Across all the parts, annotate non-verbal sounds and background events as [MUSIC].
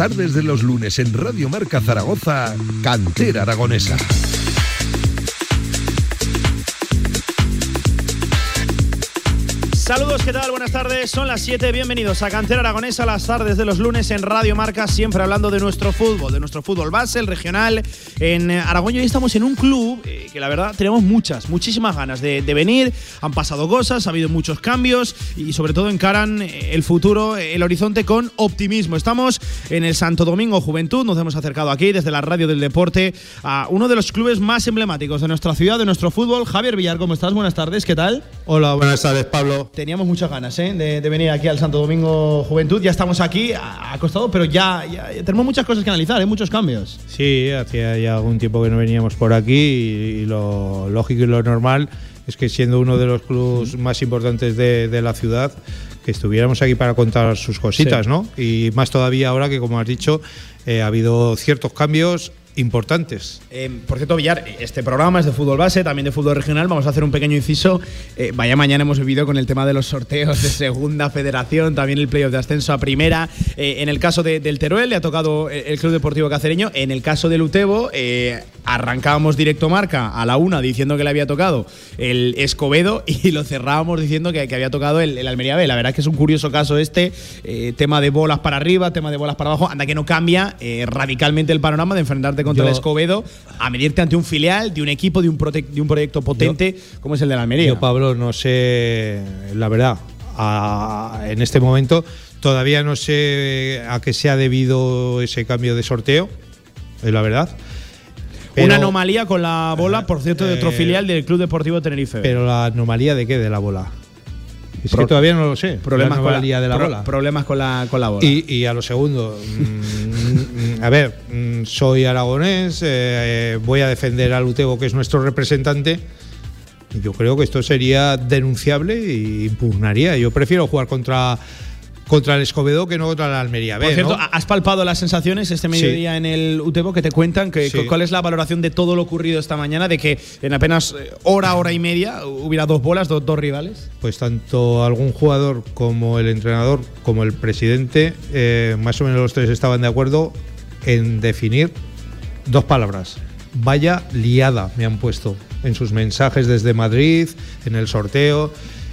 tardes de los lunes en Radio Marca Zaragoza, Cantera Aragonesa. Saludos, ¿qué tal? Buenas tardes. Son las 7. Bienvenidos a Cantera Aragonesa, las tardes de los lunes en Radio Marca, siempre hablando de nuestro fútbol, de nuestro fútbol base, el regional. En Aragón hoy estamos en un club eh, que la verdad tenemos muchas, muchísimas ganas de, de, venir. Han pasado cosas, ha habido muchos cambios y sobre todo encaran eh, el futuro, el horizonte con optimismo. Estamos en el Santo Domingo Juventud, nos hemos acercado aquí desde la radio del deporte a uno de los clubes más emblemáticos de nuestra ciudad, de nuestro fútbol. Javier Villar, ¿cómo estás? Buenas tardes, ¿qué tal? Hola, buenas tardes, Pablo teníamos muchas ganas ¿eh? de, de, venir aquí al Santo Domingo Juventud. Ya estamos aquí acostados, pero ya, ya, tenemos muchas cosas que analizar, ¿eh? muchos cambios. Sí, hacía ya algún tiempo que no veníamos por aquí y, y lo lógico y lo normal es que siendo uno de los clubes más importantes de, de la ciudad, que estuviéramos aquí para contar sus cositas, sí. ¿no? Y más todavía ahora que, como has dicho, eh, ha habido ciertos cambios importantes. Eh, por cierto, Villar, este programa es de fútbol base, también de fútbol regional. Vamos a hacer un pequeño inciso. Eh, vaya mañana hemos vivido con el tema de los sorteos de segunda federación, también el playoff de ascenso a primera. Eh, en el caso de, del Teruel le ha tocado el Club Deportivo Cacereño. En el caso del Utebo, eh, arrancábamos directo marca a la una diciendo que le había tocado el Escobedo [LAUGHS] y lo cerrábamos diciendo que, había tocado el, el, Almería B. La verdad es que es un curioso caso este. Tema de bolas para arriba, tema de bolas para abajo. Anda que no cambia radicalmente el panorama de enfrentarte contra Yo, el Escobedo a medirte ante un filial de un equipo, de un, de un proyecto potente yo, como es el de la Almería. Yo, Pablo, no sé, la verdad, a, en este momento todavía no sé a qué se ha debido ese cambio de sorteo, es la verdad. Pero, Una anomalía con la bola, por cierto, de otro eh, filial del Club Deportivo Tenerife. Pero la anomalía de qué? De la bola. Es Pro que todavía no lo sé. Problemas la con la, de la pro, bola. Problemas con la, con la bola. Y, y a lo segundo, mmm, [LAUGHS] a ver, mmm, soy aragonés, eh, voy a defender al Utebo, que es nuestro representante. Yo creo que esto sería denunciable e impugnaría. Yo prefiero jugar contra contra el Escobedo que no contra la Almería B. Por cierto, ¿no? ¿has palpado las sensaciones este mediodía sí. en el Utebo que te cuentan que, sí. cuál es la valoración de todo lo ocurrido esta mañana? De que en apenas eh, hora, hora y media hubiera dos bolas, dos, dos rivales. Pues tanto algún jugador como el entrenador, como el presidente, eh, más o menos los tres estaban de acuerdo en definir dos palabras. Vaya liada, me han puesto en sus mensajes desde Madrid, en el sorteo.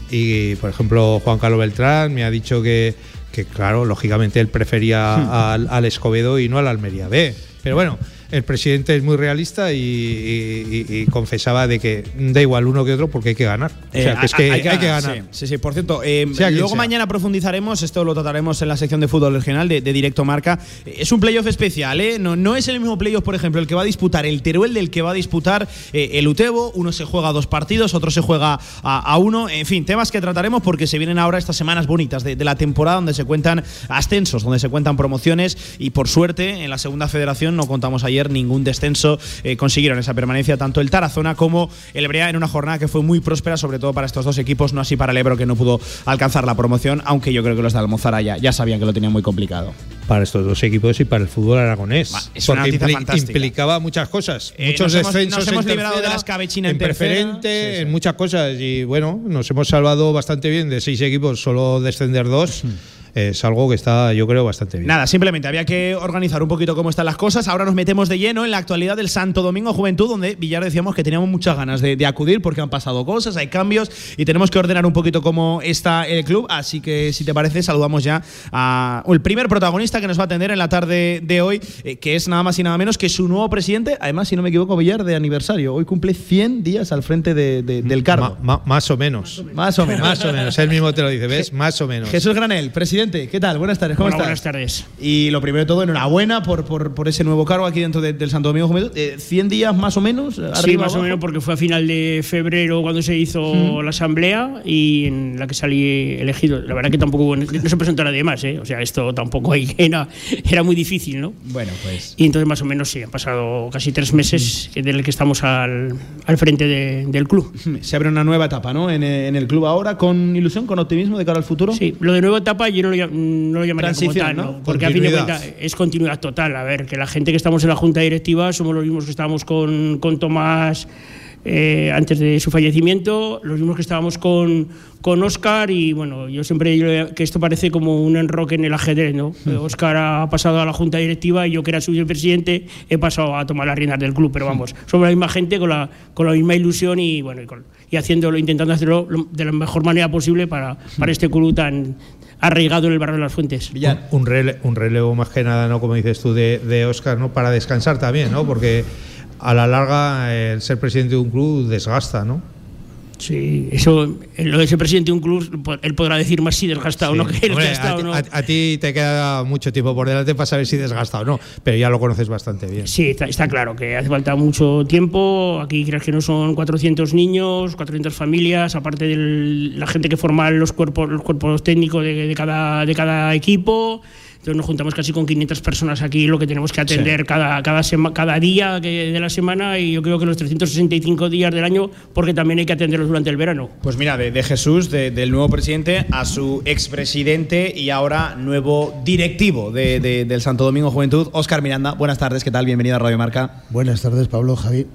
Y, por ejemplo, Juan Carlos Beltrán me ha dicho que, que claro, lógicamente él prefería al, al, Escobedo y no al Almería B. Pero bueno, el presidente es muy realista y, y, y, confesaba de que da igual uno que otro porque hay que ganar. O sea, eh, que es que hay, hay, hay, que ganar. Sí, sí, sí. por cierto, eh, sea luego sea. mañana profundizaremos, esto lo trataremos en la sección de fútbol regional de, de Directo Marca. Es un playoff especial, ¿eh? No, no es el mismo playoff, por ejemplo, el que va a disputar el Teruel del que va a disputar eh, el Utebo. Uno se juega a dos partidos, otro se juega a, a, uno. En fin, temas que trataremos porque se vienen ahora estas semanas bonitas de, de la temporada donde se cuentan ascensos, donde se cuentan promociones y por suerte en la segunda federación no contamos ayer ningún descenso eh, consiguieron esa permanencia tanto el Tarazona como el Brea en una jornada que fue muy próspera, sobre todo para estos dos equipos, no así para el Ebro que no pudo alcanzar la promoción, aunque yo creo que los de Almozara ya, ya sabían que lo tenían muy complicado. Para estos dos equipos y para el fútbol aragonés. Va, es una porque impli implicaba muchas cosas. Eh, muchos nos descensos hemos, nos tercera, de las cabecinas en, en preferente, sí, sí. en muchas cosas. Y bueno, nos hemos salvado bastante bien de seis equipos, solo descender dos. Es algo que está, yo creo, bastante bien. Nada, simplemente había que organizar un poquito cómo están las cosas. Ahora nos metemos de lleno en la actualidad del Santo Domingo Juventud, donde Villar decíamos que teníamos muchas ganas de, de, acudir porque han pasado cosas, hay cambios y tenemos que ordenar un poquito cómo está el club. Así que, si te parece, saludamos ya a el primer protagonista que nos va a atender en la tarde de hoy, eh, que es nada más y nada menos que su nuevo presidente. Además, si no me equivoco, Villar, de aniversario. Hoy cumple 100 días al frente de, de, del cargo. Ma, ma, más o menos. Más o menos. más o menos. Él mismo te lo dice, ¿ves? Más o menos. Jesús Granel, presidente, ¿qué tal? Buenas tardes. ¿Cómo Hola, estás? Buenas tardes. Y lo primero de todo, enhorabuena por, por, por ese nuevo cargo aquí dentro de, del Santo Domingo Juventud. Eh, ¿100 días más o menos? Arriba, sí, más abajo? o menos, porque fue a final de febrero cuando se hizo mm. la asamblea y en la que salí elegido. La verdad que tampoco no se presentó nadie más, ¿eh? O sea, esto tampoco hay, [LAUGHS] era, era muy difícil, ¿no? Bueno, pues. Y entonces, más o menos, sí, han pasado casi tres meses mm. desde que estamos al, al frente de, del club. Se abre una nueva etapa, ¿no? En, en, el club ahora, con ilusión, con optimismo de cara al futuro. Sí, lo de nueva etapa yo no lo, no lo llamaría como tal, ¿no? ¿no? Porque a fin de cuentas es continuidad total. A ver, que la gente que estamos en la junta directiva somos los mismos que estábamos con, con Tomás eh, antes de su fallecimiento, los mismos que estábamos con, con Oscar y bueno, yo siempre digo que esto parece como un enroque en el ajedrez, ¿no? Oscar ha pasado a la junta directiva y yo que era su vicepresidente he pasado a tomar las riendas del club, pero vamos, somos la misma gente con la, con la misma ilusión y bueno, y, haciéndolo, intentando hacerlo de la mejor manera posible para, para este club tan arraigado en el barrio de las Fuentes. Un, relevo, un relevo más que nada, ¿no? Como dices tú, de, de Oscar, ¿no? Para descansar también, ¿no? Porque a la larga el ser presidente de un club desgasta, ¿no? Sí, eso, lo de ser presidente de un club, él podrá decir más si desgasta o no que él a, o no. A, ti te queda mucho tiempo por delante para saber si desgasta o no, pero ya lo conoces bastante bien. Sí, está, claro que hace falta mucho tiempo. Aquí crees que no son 400 niños, 400 familias, aparte de la gente que forma los cuerpos, los cuerpos técnicos de, cada, de cada equipo. Entonces nos juntamos casi con 500 personas aquí, lo que tenemos que atender cada, cada, cada día de la semana y yo creo que los 365 días del año, porque también hay que atenderlos durante el verano. Pues mira, de, Jesús, del nuevo presidente, a su expresidente y ahora nuevo directivo del Santo Domingo Juventud, Óscar Miranda. Buenas tardes, ¿qué tal? Bienvenido a Radio Marca. Buenas tardes, Pablo, Javi.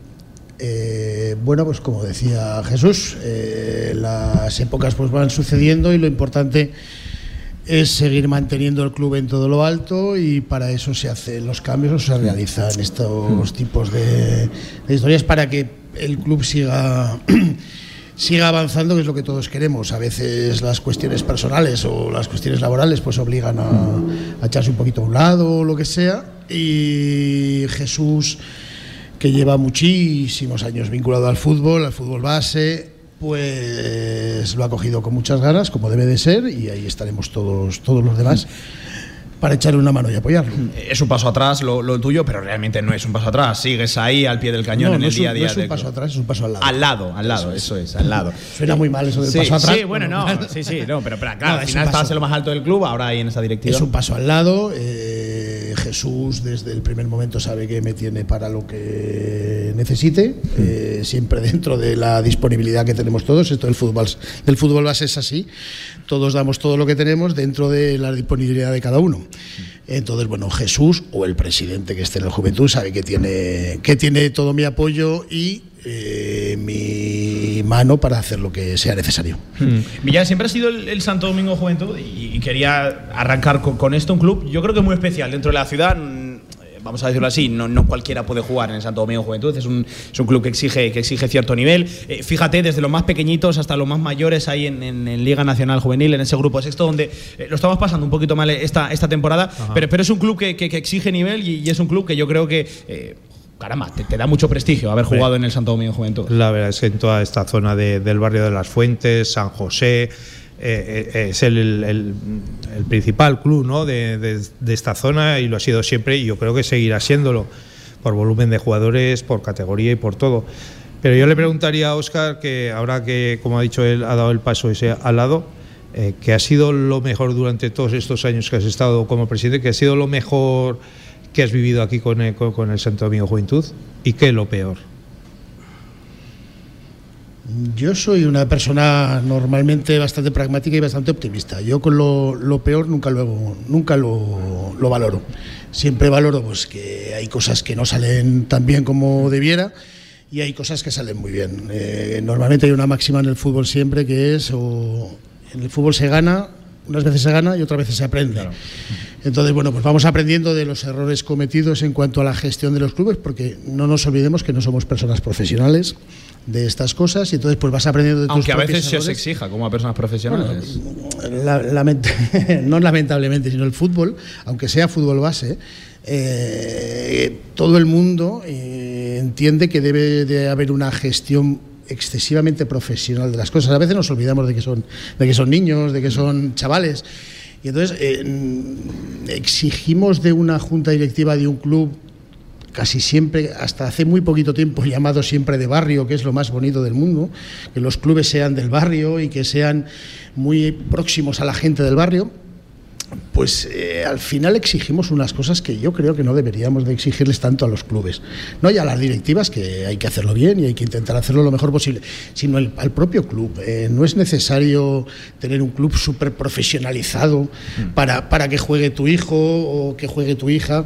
Eh, bueno, pues como decía Jesús, eh, las épocas pues van sucediendo y lo importante es seguir manteniendo el club en todo lo alto y para eso se hacen los cambios o se realizan estos tipos de, historias para que el club siga [CLEARS THROAT] siga avanzando, que es lo que todos queremos. A veces las cuestiones personales o las cuestiones laborales pues obligan a, a echarse un poquito a un lado o lo que sea. Y Jesús, que lleva muchísimos años vinculado al fútbol, al fútbol base, pues lo ha cogido con muchas ganas, como debe de ser, y ahí estaremos todos, todos los demás para echarle una mano y apoyarlo. Es un paso atrás lo, tuyo, pero realmente no es un paso atrás. Sigues ahí al pie del cañón en el día a día. No es un paso atrás, es un paso al lado. Al lado, al lado, eso, es, al lado. Suena muy mal eso del paso atrás. Sí, bueno, no, sí, sí, no, pero, claro, [LAUGHS] al final estabas en lo más alto del club, ahora ahí en esa directiva. Es un paso al lado. Eh, Jesús desde el primer momento sabe que me tiene para lo que necesite, eh, siempre dentro de la disponibilidad que tenemos todos. Esto del fútbol, fútbol base es así. Todos damos todo lo que tenemos dentro de la disponibilidad de cada uno. Entonces, bueno, Jesús o el presidente que esté en la juventud sabe que tiene, que tiene todo mi apoyo y eh, mi mano para hacer lo que sea necesario. Millán, siempre ha sido el, Santo Domingo Juventud y, quería arrancar con, esto, un club yo creo que muy especial dentro de la ciudad vamos a decirlo así, no, no, cualquiera puede jugar en el Santo Domingo Juventud, es un, es un club que exige, que exige cierto nivel. Eh, fíjate, desde los más pequeñitos hasta los más mayores ahí en, en, Liga Nacional Juvenil, en ese grupo sexto, donde eh, lo estamos pasando un poquito mal esta, esta temporada, pero, pero es un club que, que, exige nivel y, es un club que yo creo que... Eh, caramba, te, da mucho prestigio haber jugado en el Santo Domingo Juventud. La verdad es que en toda esta zona del barrio de las Fuentes, San José, eh, eh, es el, principal club ¿no? de, esta zona y lo ha sido siempre y yo creo que seguirá siéndolo por volumen de jugadores, por categoría y por todo. Pero yo le preguntaría a Óscar que ahora que, como ha dicho él, ha dado el paso ese al lado, eh, que ha sido lo mejor durante todos estos años que has estado como presidente, que ha sido lo mejor que has vivido aquí con el, con el Santo Domingo Juventud y qué lo peor. Yo soy una persona normalmente bastante pragmática y bastante optimista. Yo con lo, peor nunca, luego, nunca lo, valoro. Siempre valoro pues, que hay cosas que no salen tan bien como debiera y hay cosas que salen muy bien. Eh, normalmente hay una máxima en el fútbol siempre que es, o en el fútbol se gana, unas veces se gana y otras veces se aprende. Entonces, bueno, pues vamos aprendiendo de los errores cometidos en cuanto a la gestión de los clubes, porque no nos olvidemos que no somos personas profesionales de estas cosas y entonces pues vas aprendiendo de tus Aunque a veces se os exija como a personas profesionales. [LAUGHS] no lamentablemente, sino el fútbol, aunque sea fútbol base, eh, todo el mundo eh, entiende que debe de haber una gestión excesivamente profesional de las cosas. A veces nos olvidamos de que son, de que son niños, de que son chavales. Y entonces eh, exigimos de una junta directiva de un club casi siempre, hasta hace muy poquito tiempo, [LAUGHS] llamado siempre de barrio, que es lo más bonito del mundo, que los clubes sean del barrio y que sean muy próximos a la gente del barrio. Pues eh, al final exigimos unas cosas que yo creo que no deberíamos de exigirles tanto a los clubes, no ya a las directivas, que hay que hacerlo bien y hay que intentar hacerlo lo mejor posible, sino al propio club. Eh, no es necesario tener un club súper profesionalizado mm. para, para, que juegue tu hijo o que juegue tu hija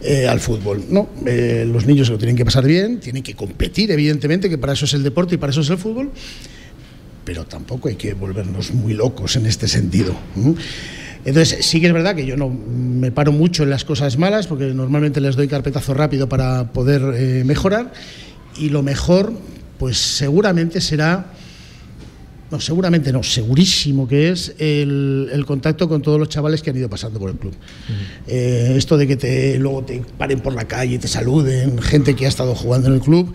eh, al fútbol. No, los niños se lo tienen que pasar bien, tienen que competir, evidentemente, que para eso es el deporte y para eso es el fútbol, pero tampoco hay que volvernos muy locos en este sentido. Entonces, sí que es verdad que yo no me paro mucho en las cosas malas, porque normalmente les doy carpetazo rápido para poder eh, mejorar, y lo mejor, pues seguramente será no, seguramente no, segurísimo que es el, contacto con todos los chavales que han ido pasando por el club. Eh, esto de que te, luego te paren por la calle te saluden, gente que ha estado jugando en el club,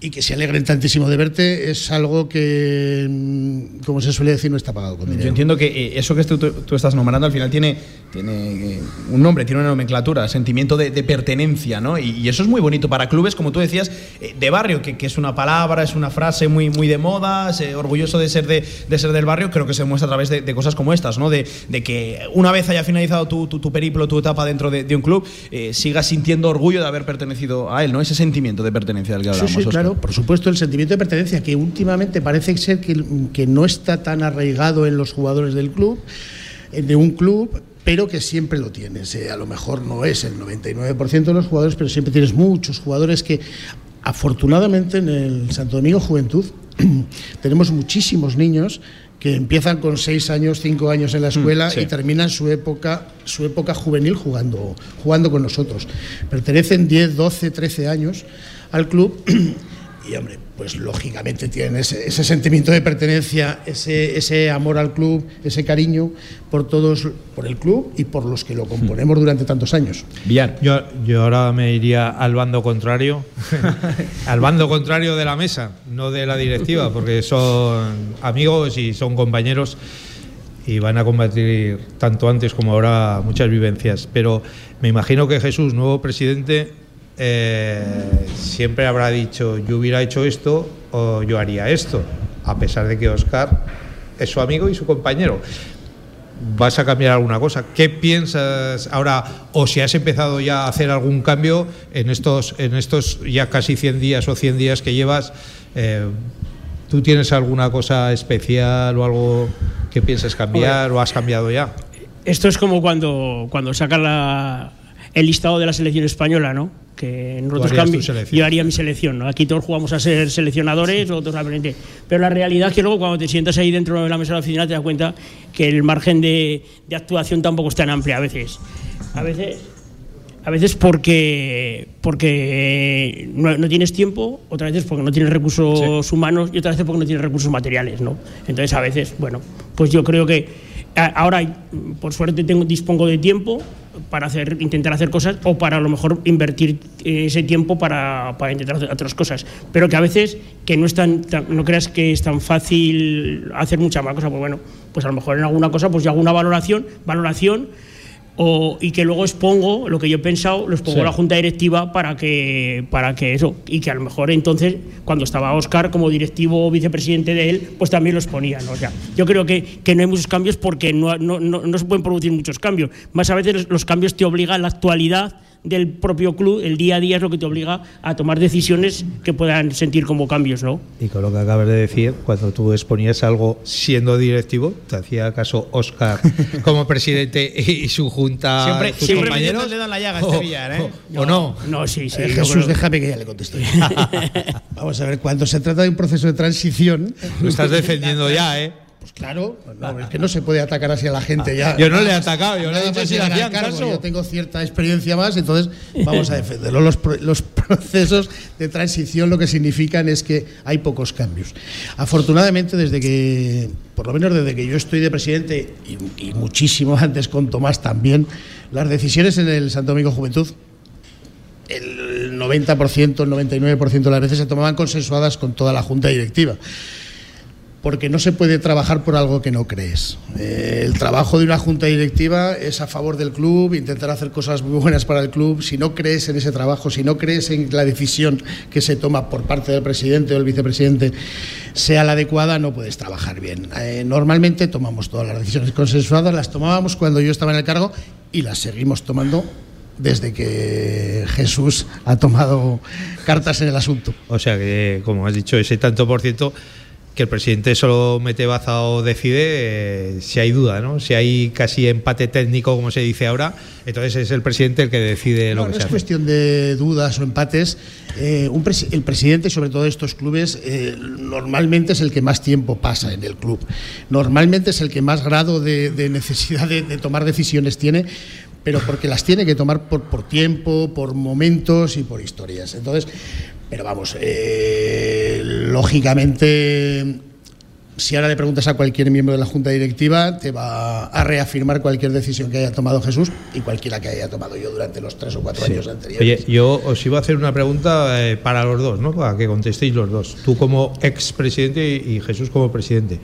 y que se alegren tantísimo de verte es algo que, mm, como se suele decir, no está pagado con dinero. Yo entiendo que eh, eso que tú, estás nombrando al final tiene, tiene eh, un nombre, tiene una nomenclatura, sentimiento de, pertenencia, ¿no? Y, eso es muy bonito para clubes, como tú decías, eh, de barrio, que, es una palabra, es una frase muy, muy de moda, orgulloso de ser, de, ser del barrio, creo que se muestra a través de, cosas como estas, ¿no? De, que una vez haya finalizado tu, tu, periplo, tu etapa dentro de, un club, sigas sintiendo orgullo de haber pertenecido a él, ¿no? Ese sentimiento de pertenencia del que hablamos. Sí, claro por supuesto, el sentimiento de pertenencia, que últimamente parece ser que, no está tan arraigado en los jugadores del club, eh, de un club, pero que siempre lo tienes. Eh, a lo mejor no es el 99% de los jugadores, pero siempre tienes muchos jugadores que, afortunadamente, en el Santo Domingo Juventud [CLEARS THROAT] tenemos muchísimos niños que empiezan con 6 años, 5 años en la mm, escuela y terminan su época, su época juvenil jugando, jugando con nosotros. Pertenecen 10, 12, 13 años al club [CLEARS THROAT] y hombre, pues lógicamente tienen ese, sentimiento de pertenencia, ese, ese, amor al club, ese cariño por todos, por el club y por los que lo componemos durante tantos años. Bien. Yo, yo ahora me iría al bando contrario, [LAUGHS] al bando contrario de la mesa, no de la directiva, porque son amigos y son compañeros y van a combatir tanto antes como ahora muchas vivencias. Pero me imagino que Jesús, nuevo presidente, eh, siempre habrá dicho yo hubiera hecho esto o yo haría esto, a pesar de que Oscar es su amigo y su compañero. ¿Vas a cambiar alguna cosa? ¿Qué piensas ahora o si has empezado ya a hacer algún cambio en estos, en estos ya casi 100 días o 100 días que llevas? Eh, ¿Tú tienes alguna cosa especial o algo que piensas cambiar o has cambiado ya? Esto es como cuando, cuando sacan la, el listado de la selección española, ¿no? que en otros cambios yo haría mi selección. ¿no? Aquí todos jugamos a ser seleccionadores, otros a Pero la realidad es que luego cuando te sientas ahí dentro de la mesa de la oficina te das cuenta que el margen de, actuación tampoco es tan amplio a veces. A veces a veces porque, porque no, tienes tiempo, otras veces porque no tienes recursos humanos y otras veces porque no tienes recursos materiales, ¿no? Entonces a veces, bueno, pues yo creo que ahora por suerte tengo, dispongo de tiempo para hacer, intentar hacer cosas o para a lo mejor invertir eh, ese tiempo para, para, intentar hacer otras cosas. Pero que a veces que no, es tan, no creas que es tan fácil hacer muchas más cosas. Pues bueno, pues a lo mejor en alguna cosa pues yo hago una valoración, valoración o, y que luego expongo lo que yo he pensado, lo expongo a la junta directiva para que, para que eso, y que a lo mejor entonces, cuando estaba Oscar como directivo o vicepresidente de él, pues también lo exponían. O sea, yo creo que, que no hay muchos cambios porque no, no, no, no se pueden producir muchos cambios. Más a veces los cambios te obligan a la actualidad del propio club, el día a día es lo que te obliga a tomar decisiones que puedan sentir como cambios, ¿no? Y con lo que acabas de decir, cuando tú exponías algo siendo directivo, te hacía caso Oscar [LAUGHS] como presidente y su junta, siempre, sus siempre compañeros. le dan la llaga a este Villar, ¿eh? O, no, no. sí, sí. Eh, Jesús, déjame que ya le contesto. [LAUGHS] Vamos a ver, cuando se trata de un proceso de transición. Lo estás defendiendo [LAUGHS] ya, ¿eh? Pues claro, es que no se puede atacar así a la gente ya. Yo no le he atacado, yo le he dicho si Yo tengo cierta experiencia más, entonces vamos a defenderlo. Los, los, procesos de transición lo que significan es que hay pocos cambios. Afortunadamente, desde que, por lo menos desde que yo estoy de presidente, y, muchísimo [LAUGHS] antes con Tomás también, las decisiones en el Santo Domingo Juventud el 90%, el 99% de las veces se tomaban consensuadas con toda la junta directiva. Porque no se puede trabajar por algo que no crees. Eh, el trabajo de una junta directiva es a favor del club, intentar hacer cosas muy buenas para el club. Si no crees en ese trabajo, si no crees en la decisión que se toma por parte del presidente o el vicepresidente sea la adecuada, no puedes trabajar bien. Eh, normalmente tomamos todas las decisiones consensuadas, las tomábamos cuando yo estaba en el cargo y las seguimos tomando desde que Jesús ha tomado cartas en el asunto. O sea que, como has dicho, ese tanto por ciento que el presidente solo mete baza o decide eh, si hay duda, ¿no? Si hay casi empate técnico, como se dice ahora, entonces es el presidente el que decide lo que no se es cuestión de dudas o empates. Eh, el presidente, sobre todo de estos clubes, eh, normalmente es el que más tiempo pasa en el club. Normalmente es el que más grado de, necesidad de, de tomar decisiones tiene pero porque las tiene que tomar por, por tiempo, por momentos y por historias. Entonces, pero vamos, eh, lógicamente, si ahora le preguntas a cualquier miembro de la Junta Directiva, te va a reafirmar cualquier decisión que haya tomado Jesús y cualquiera que haya tomado yo durante los tres o cuatro años anteriores. Oye, yo os iba a hacer una pregunta eh, para los dos, ¿no? Para que contestéis los dos. Tú como expresidente y Jesús como presidente.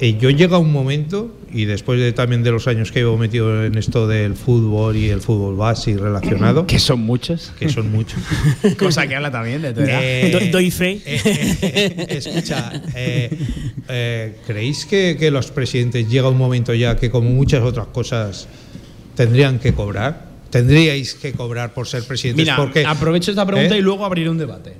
Eh, yo llega un momento, y después de, también de los años que llevo metido en esto del fútbol y el fútbol base y relacionado. Que son muchos. Que son muchos. [LAUGHS] Cosa que habla también de tu eh, Doy fe. Eh, escucha, ¿creéis que, que, los presidentes llega un momento ya que, como muchas otras cosas, tendrían que cobrar? ¿Tendríais que cobrar por ser presidentes? Mira, porque, aprovecho esta pregunta y luego abriré un debate.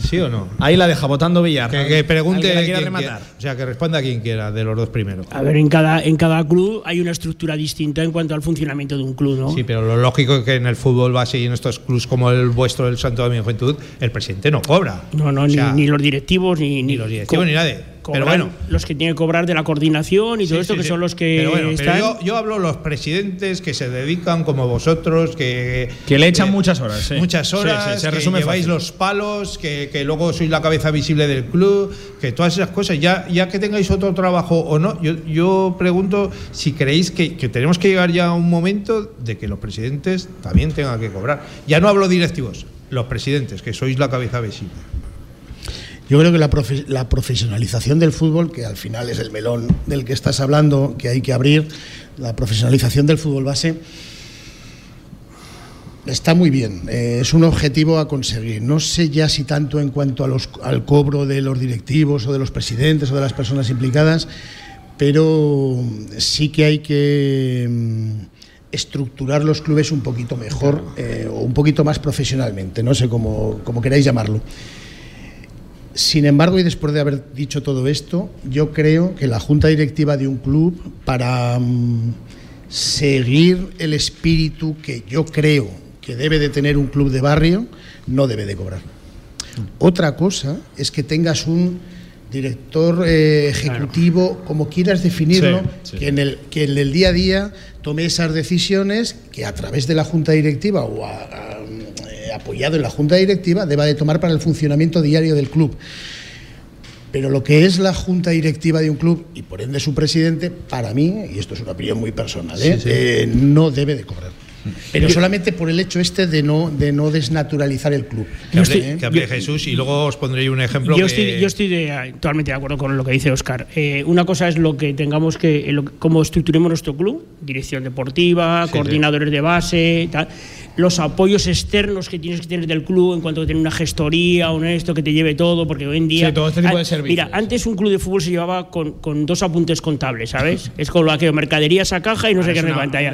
¿Sí o no? Ahí la deja votando Villar. Que, pregunte. o sea, que responda quien quiera de los dos primeros. A ver, en cada, en cada club hay una estructura distinta en cuanto al funcionamiento de un club, ¿no? Sí, pero lo lógico es que en el fútbol base y en estos clubs como el vuestro, el Santo Domingo Juventud, el presidente no cobra. No, no, ni, los directivos, ni, ni, los directivos, ni nadie pero bueno, los que tienen que cobrar de la coordinación y todo esto, que son los que. Pero bueno, están... yo, yo, hablo los presidentes que se dedican como vosotros, que. Que le echan muchas horas, Muchas horas, se resume que lleváis los palos, que, que, luego sois la cabeza visible del club, que todas esas cosas, ya, ya que tengáis otro trabajo o no, yo, yo pregunto si creéis que, que tenemos que llegar ya a un momento de que los presidentes también tengan que cobrar. Ya no hablo directivos, los presidentes, que sois la cabeza visible. Yo creo que la, profesionalización del fútbol, que al final es el melón del que estás hablando, que hay que abrir, la profesionalización del fútbol base, está muy bien. Eh, es un objetivo a conseguir. No sé ya si tanto en cuanto a los, al cobro de los directivos o de los presidentes o de las personas implicadas, pero sí que hay que mm, estructurar los clubes un poquito mejor eh, o un poquito más profesionalmente, no sé cómo, cómo queráis llamarlo. Sin embargo, y después de haber dicho todo esto, yo creo que la junta directiva de un club, para mm, seguir el espíritu que yo creo que debe de tener un club de barrio, no debe de cobrar. Otra cosa es que tengas un director eh, ejecutivo, como quieras definirlo, Que, en el, que en el día a día tome esas decisiones que a través de la junta directiva o a apoyado en la Junta Directiva, deba de tomar para el funcionamiento diario del club. Pero lo que es la junta directiva de un club y por ende su presidente, para mí, y esto es una opinión muy personal, ¿eh? Eh, no debe de cobrar. Pero solamente por el hecho este de no, de no desnaturalizar el club. Que hable, Jesús y luego os pondré un ejemplo. Yo estoy, yo estoy totalmente de acuerdo con lo que dice Oscar. Eh, una cosa es lo que tengamos que, cómo estructuremos nuestro club, dirección deportiva, coordinadores de base, tal los apoyos externos que tienes que tener del club en cuanto a tener una gestoría, un esto que te lleve todo, porque hoy en día. Sí, todo este tipo de servicios. Mira, antes un club de fútbol se llevaba con, con dos apuntes contables, ¿sabes? [LAUGHS] es con lo que mercaderías a caja y no sé qué pantalla.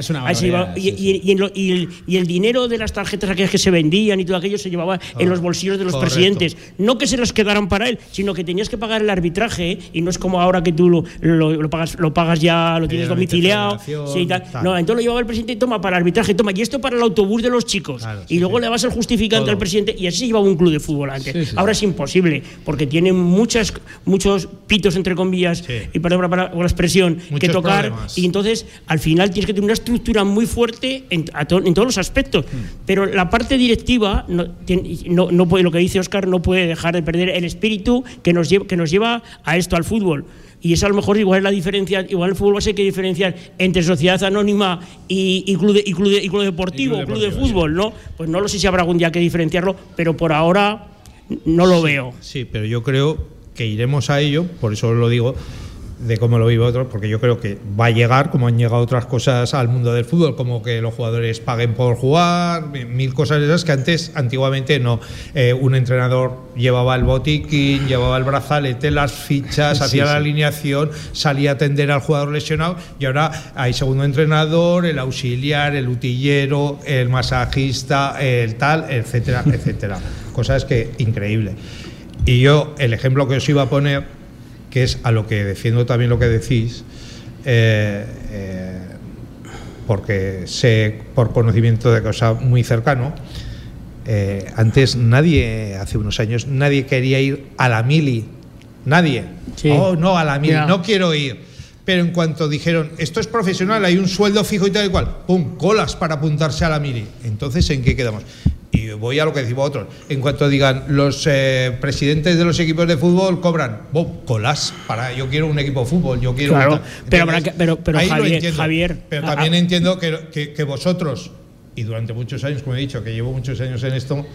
y, y, y, el, dinero de las tarjetas aquellas que se vendían y todo aquello se llevaba en los bolsillos de los presidentes. No que se los quedaran para él, sino que tenías que pagar el arbitraje y no es como ahora que tú lo, lo, pagas, lo pagas ya, lo tienes domiciliado. Sí, tal. No, entonces lo llevaba el presidente y toma para el arbitraje, toma. Y esto para el autobús de los chicos. y luego le vas al justificante al presidente y así se llevaba un club de fútbol antes. Ahora es imposible porque tiene muchas, muchos pitos, entre comillas, y perdón para, la expresión, que tocar. Y entonces al final tienes que tener una estructura muy fuerte en, en todos los aspectos. Hmm. Pero la parte directiva, no, no, puede, lo que dice Oscar, no puede dejar de perder el espíritu que nos lleva, que nos lleva a esto, al fútbol y eso a lo mejor igual es la diferencia, igual el fútbol va a ser que diferenciar entre sociedad anónima y, club, y, club, y club deportivo, club, de fútbol, ¿no? Pues no lo sé si habrá algún día que diferenciarlo, pero por ahora no lo veo. Sí, pero yo creo que iremos a ello, por eso lo digo, de cómo lo vive otro, porque yo creo que va a llegar, como han llegado otras cosas al mundo del fútbol, como que los jugadores paguen por jugar, mil cosas esas que antes, antiguamente no. Eh, un entrenador llevaba el botiquín, llevaba el brazalete, las fichas, [LAUGHS] hacía la alineación, salía a atender al jugador lesionado y ahora hay segundo entrenador, el auxiliar, el utillero, el masajista, el tal, etcétera, etcétera. [LAUGHS] Cosas que increíble. Y yo, el ejemplo que os iba a poner que es a lo que defiendo también lo que decís, eh, eh, porque sé por conocimiento de cosa muy cercano. Eh, antes nadie, hace unos años, nadie quería ir a la mili. Nadie. Oh, no, a la mili, no quiero ir. Pero en cuanto dijeron, esto es profesional, hay un sueldo fijo y tal y cual, ¡pum! Colas para apuntarse a la mili. Entonces, ¿en qué quedamos? Y voy a lo que decimos otros, en cuanto digan los eh, presidentes de los equipos de fútbol cobran, colas, para, yo quiero un equipo de fútbol, yo quiero... Claro, pero, pero, pero Javier, Pero también entiendo que, que vosotros, y durante muchos años, como he dicho, que llevo muchos años en esto,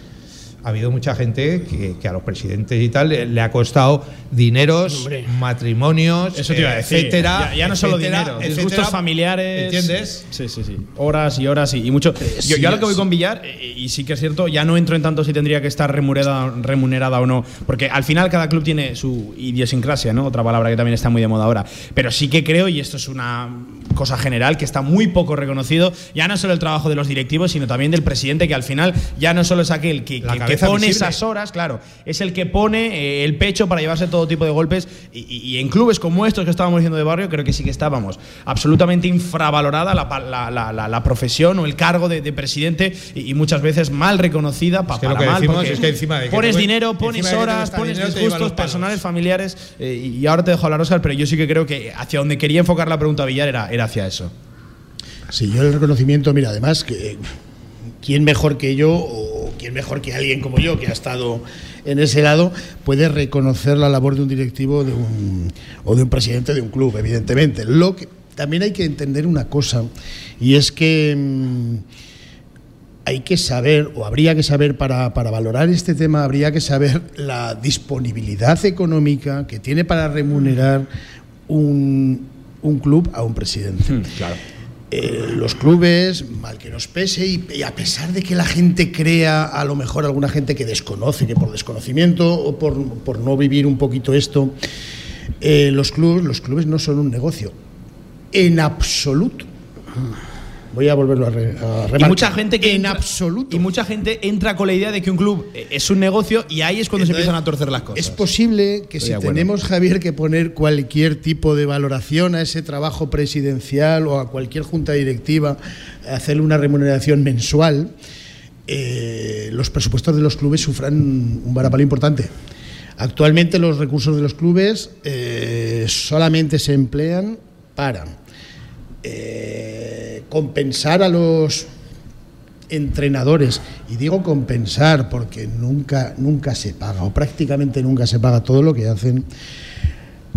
ha habido mucha gente que, a los presidentes y tal le, ha costado dineros, matrimonios, etcétera. Ya, no solo dinero, gustos familiares. ¿Entiendes? Sí, sí, sí. Horas y horas y, mucho. Yo, yo, a lo que voy con Villar, eh, y sí que es cierto, ya no entro en tanto si tendría que estar remunerada, remunerada o no, porque al final cada club tiene su idiosincrasia, ¿no? Otra palabra que también está muy de moda ahora. Pero sí que creo, y esto es una cosa general, que está muy poco reconocido, ya no solo el trabajo de los directivos, sino también del presidente, que al final ya no solo es aquel que, que pone esas horas, claro, es el que pone eh, el pecho para llevarse todo tipo de golpes. Y, en clubes como estos que estábamos diciendo de barrio, creo que sí que estábamos absolutamente infravalorada la, profesión o el cargo de, presidente y, muchas veces mal reconocida para mal. es que encima de pones dinero, pones horas, pones disgustos personales, familiares. Eh, y ahora te dejo hablar, Oscar, pero yo sí que creo que hacia donde quería enfocar la pregunta Villar era, era hacia eso. Sí, yo el reconocimiento, mira, además que quién mejor que yo o quién mejor que alguien como yo que ha estado en ese lado puede reconocer la labor de un directivo de un, o de un presidente de un club, evidentemente. Lo que también hay que entender una cosa y es que mm, hay que saber, o habría que saber para, para, valorar este tema, habría que saber la disponibilidad económica que tiene para remunerar un, un club a un presidente. Hmm, claro. Eh, los clubes, mal que nos pese, y, a pesar de que la gente crea, a lo mejor alguna gente que desconoce, que por desconocimiento o por, no vivir un poquito esto, eh, los, clubes, los clubes no son un negocio. En absoluto. Voy a volverlo a, remarcar. Y mucha gente que en absoluto. Y mucha gente entra con la idea de que un club es un negocio y ahí es cuando se empiezan a torcer las cosas. Es posible que si tenemos, Javier, que poner cualquier tipo de valoración a ese trabajo presidencial o a cualquier junta directiva, hacerle una remuneración mensual, eh, los presupuestos de los clubes sufran un varapalo importante. Actualmente los recursos de los clubes eh, solamente se emplean para eh, compensar a los entrenadores, y digo compensar porque nunca, nunca se paga, o prácticamente nunca se paga todo lo que hacen,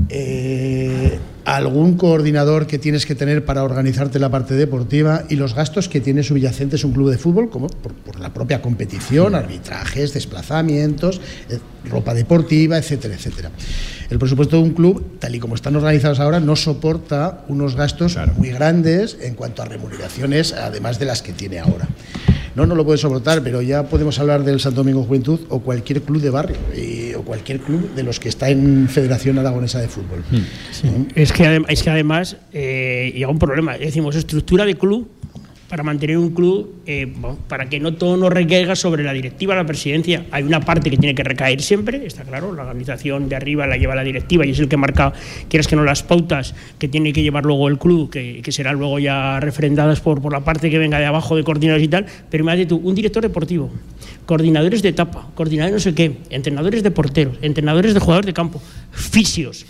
eh, algún coordinador que tienes que tener para organizarte la parte deportiva y los gastos que tiene subyacentes un club de fútbol, como por, la propia competición, arbitrajes, desplazamientos, eh, ropa deportiva, etcétera, etcétera. El presupuesto de un club, tal y como están organizados ahora, no soporta unos gastos muy grandes en cuanto a remuneraciones, además de las que tiene ahora. No, no lo puede soportar, pero ya podemos hablar del Santo Domingo Juventud o cualquier club de barrio o cualquier club de los que está en Federación Aragonesa de Fútbol. Hmm. Es, que, es que además eh, llega un problema, decimos estructura de club para mantener un club, eh, para que no todo nos recaiga sobre la directiva, la presidencia. Hay una parte que tiene que recaer siempre, está claro, la organización de arriba la lleva la directiva y es el que marca, quieras que no, las pautas que tiene que llevar luego el club, que, que serán luego ya refrendadas por, por la parte que venga de abajo de coordinadores y tal. Pero imagínate tú, un director deportivo, coordinadores de etapa, coordinadores no sé qué, entrenadores de porteros, entrenadores de jugadores de campo, fisios.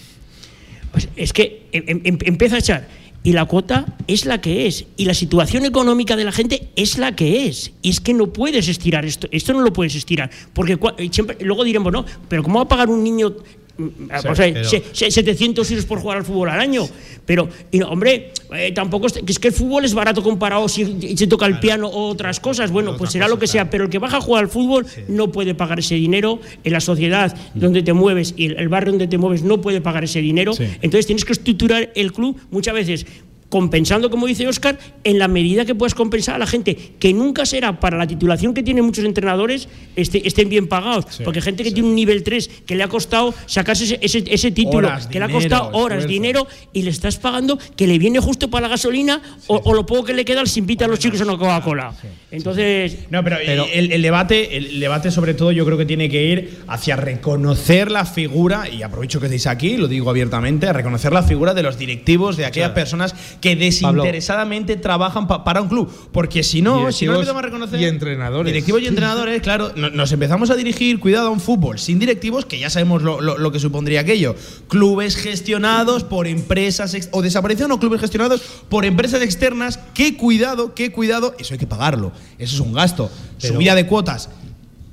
Pues es que em, em, empieza a echar y la cuota es la que es. Y la situación económica de la gente es la que es. Y es que no puedes estirar esto. Esto no lo puedes estirar. Porque siempre, luego diremos no pero cómo va a pagar un niño Vamos a ver, 700 euros por jugar al fútbol al año. Pero, y hombre, eh, tampoco es, es, que el fútbol es barato comparado si se toca el piano o otras cosas. Bueno, pues será lo que sea. Pero el que baja a jugar al fútbol no puede pagar ese dinero. En la sociedad mm. donde te mueves y el barrio donde te mueves no puede pagar ese dinero. Entonces tienes que estructurar el club muchas veces compensando, como dice Oscar, en la medida que puedas compensar a la gente, que nunca será para la titulación que tienen muchos entrenadores este, estén bien pagados. porque gente que tiene un nivel 3 que le ha costado sacarse ese, título, que le ha costado horas, dinero, y le estás pagando que le viene justo para la gasolina o, lo poco que le queda si invita a los chicos a una Coca-Cola. Entonces. No, pero, el, el, debate, el debate, sobre todo, yo creo que tiene que ir hacia reconocer la figura, y aprovecho que estéis aquí, lo digo abiertamente, reconocer la figura de los directivos, de aquellas personas que desinteresadamente trabajan para un club. Porque si no, si no empezamos a reconocer. Y entrenadores. Directivos y entrenadores, [LAUGHS] claro, nos empezamos a dirigir, cuidado, a un fútbol sin directivos, que ya sabemos lo, que supondría aquello. Clubes gestionados por empresas o desaparición o clubes gestionados por empresas externas. Qué cuidado, qué cuidado. Eso hay que pagarlo. Eso es un gasto. Subida de cuotas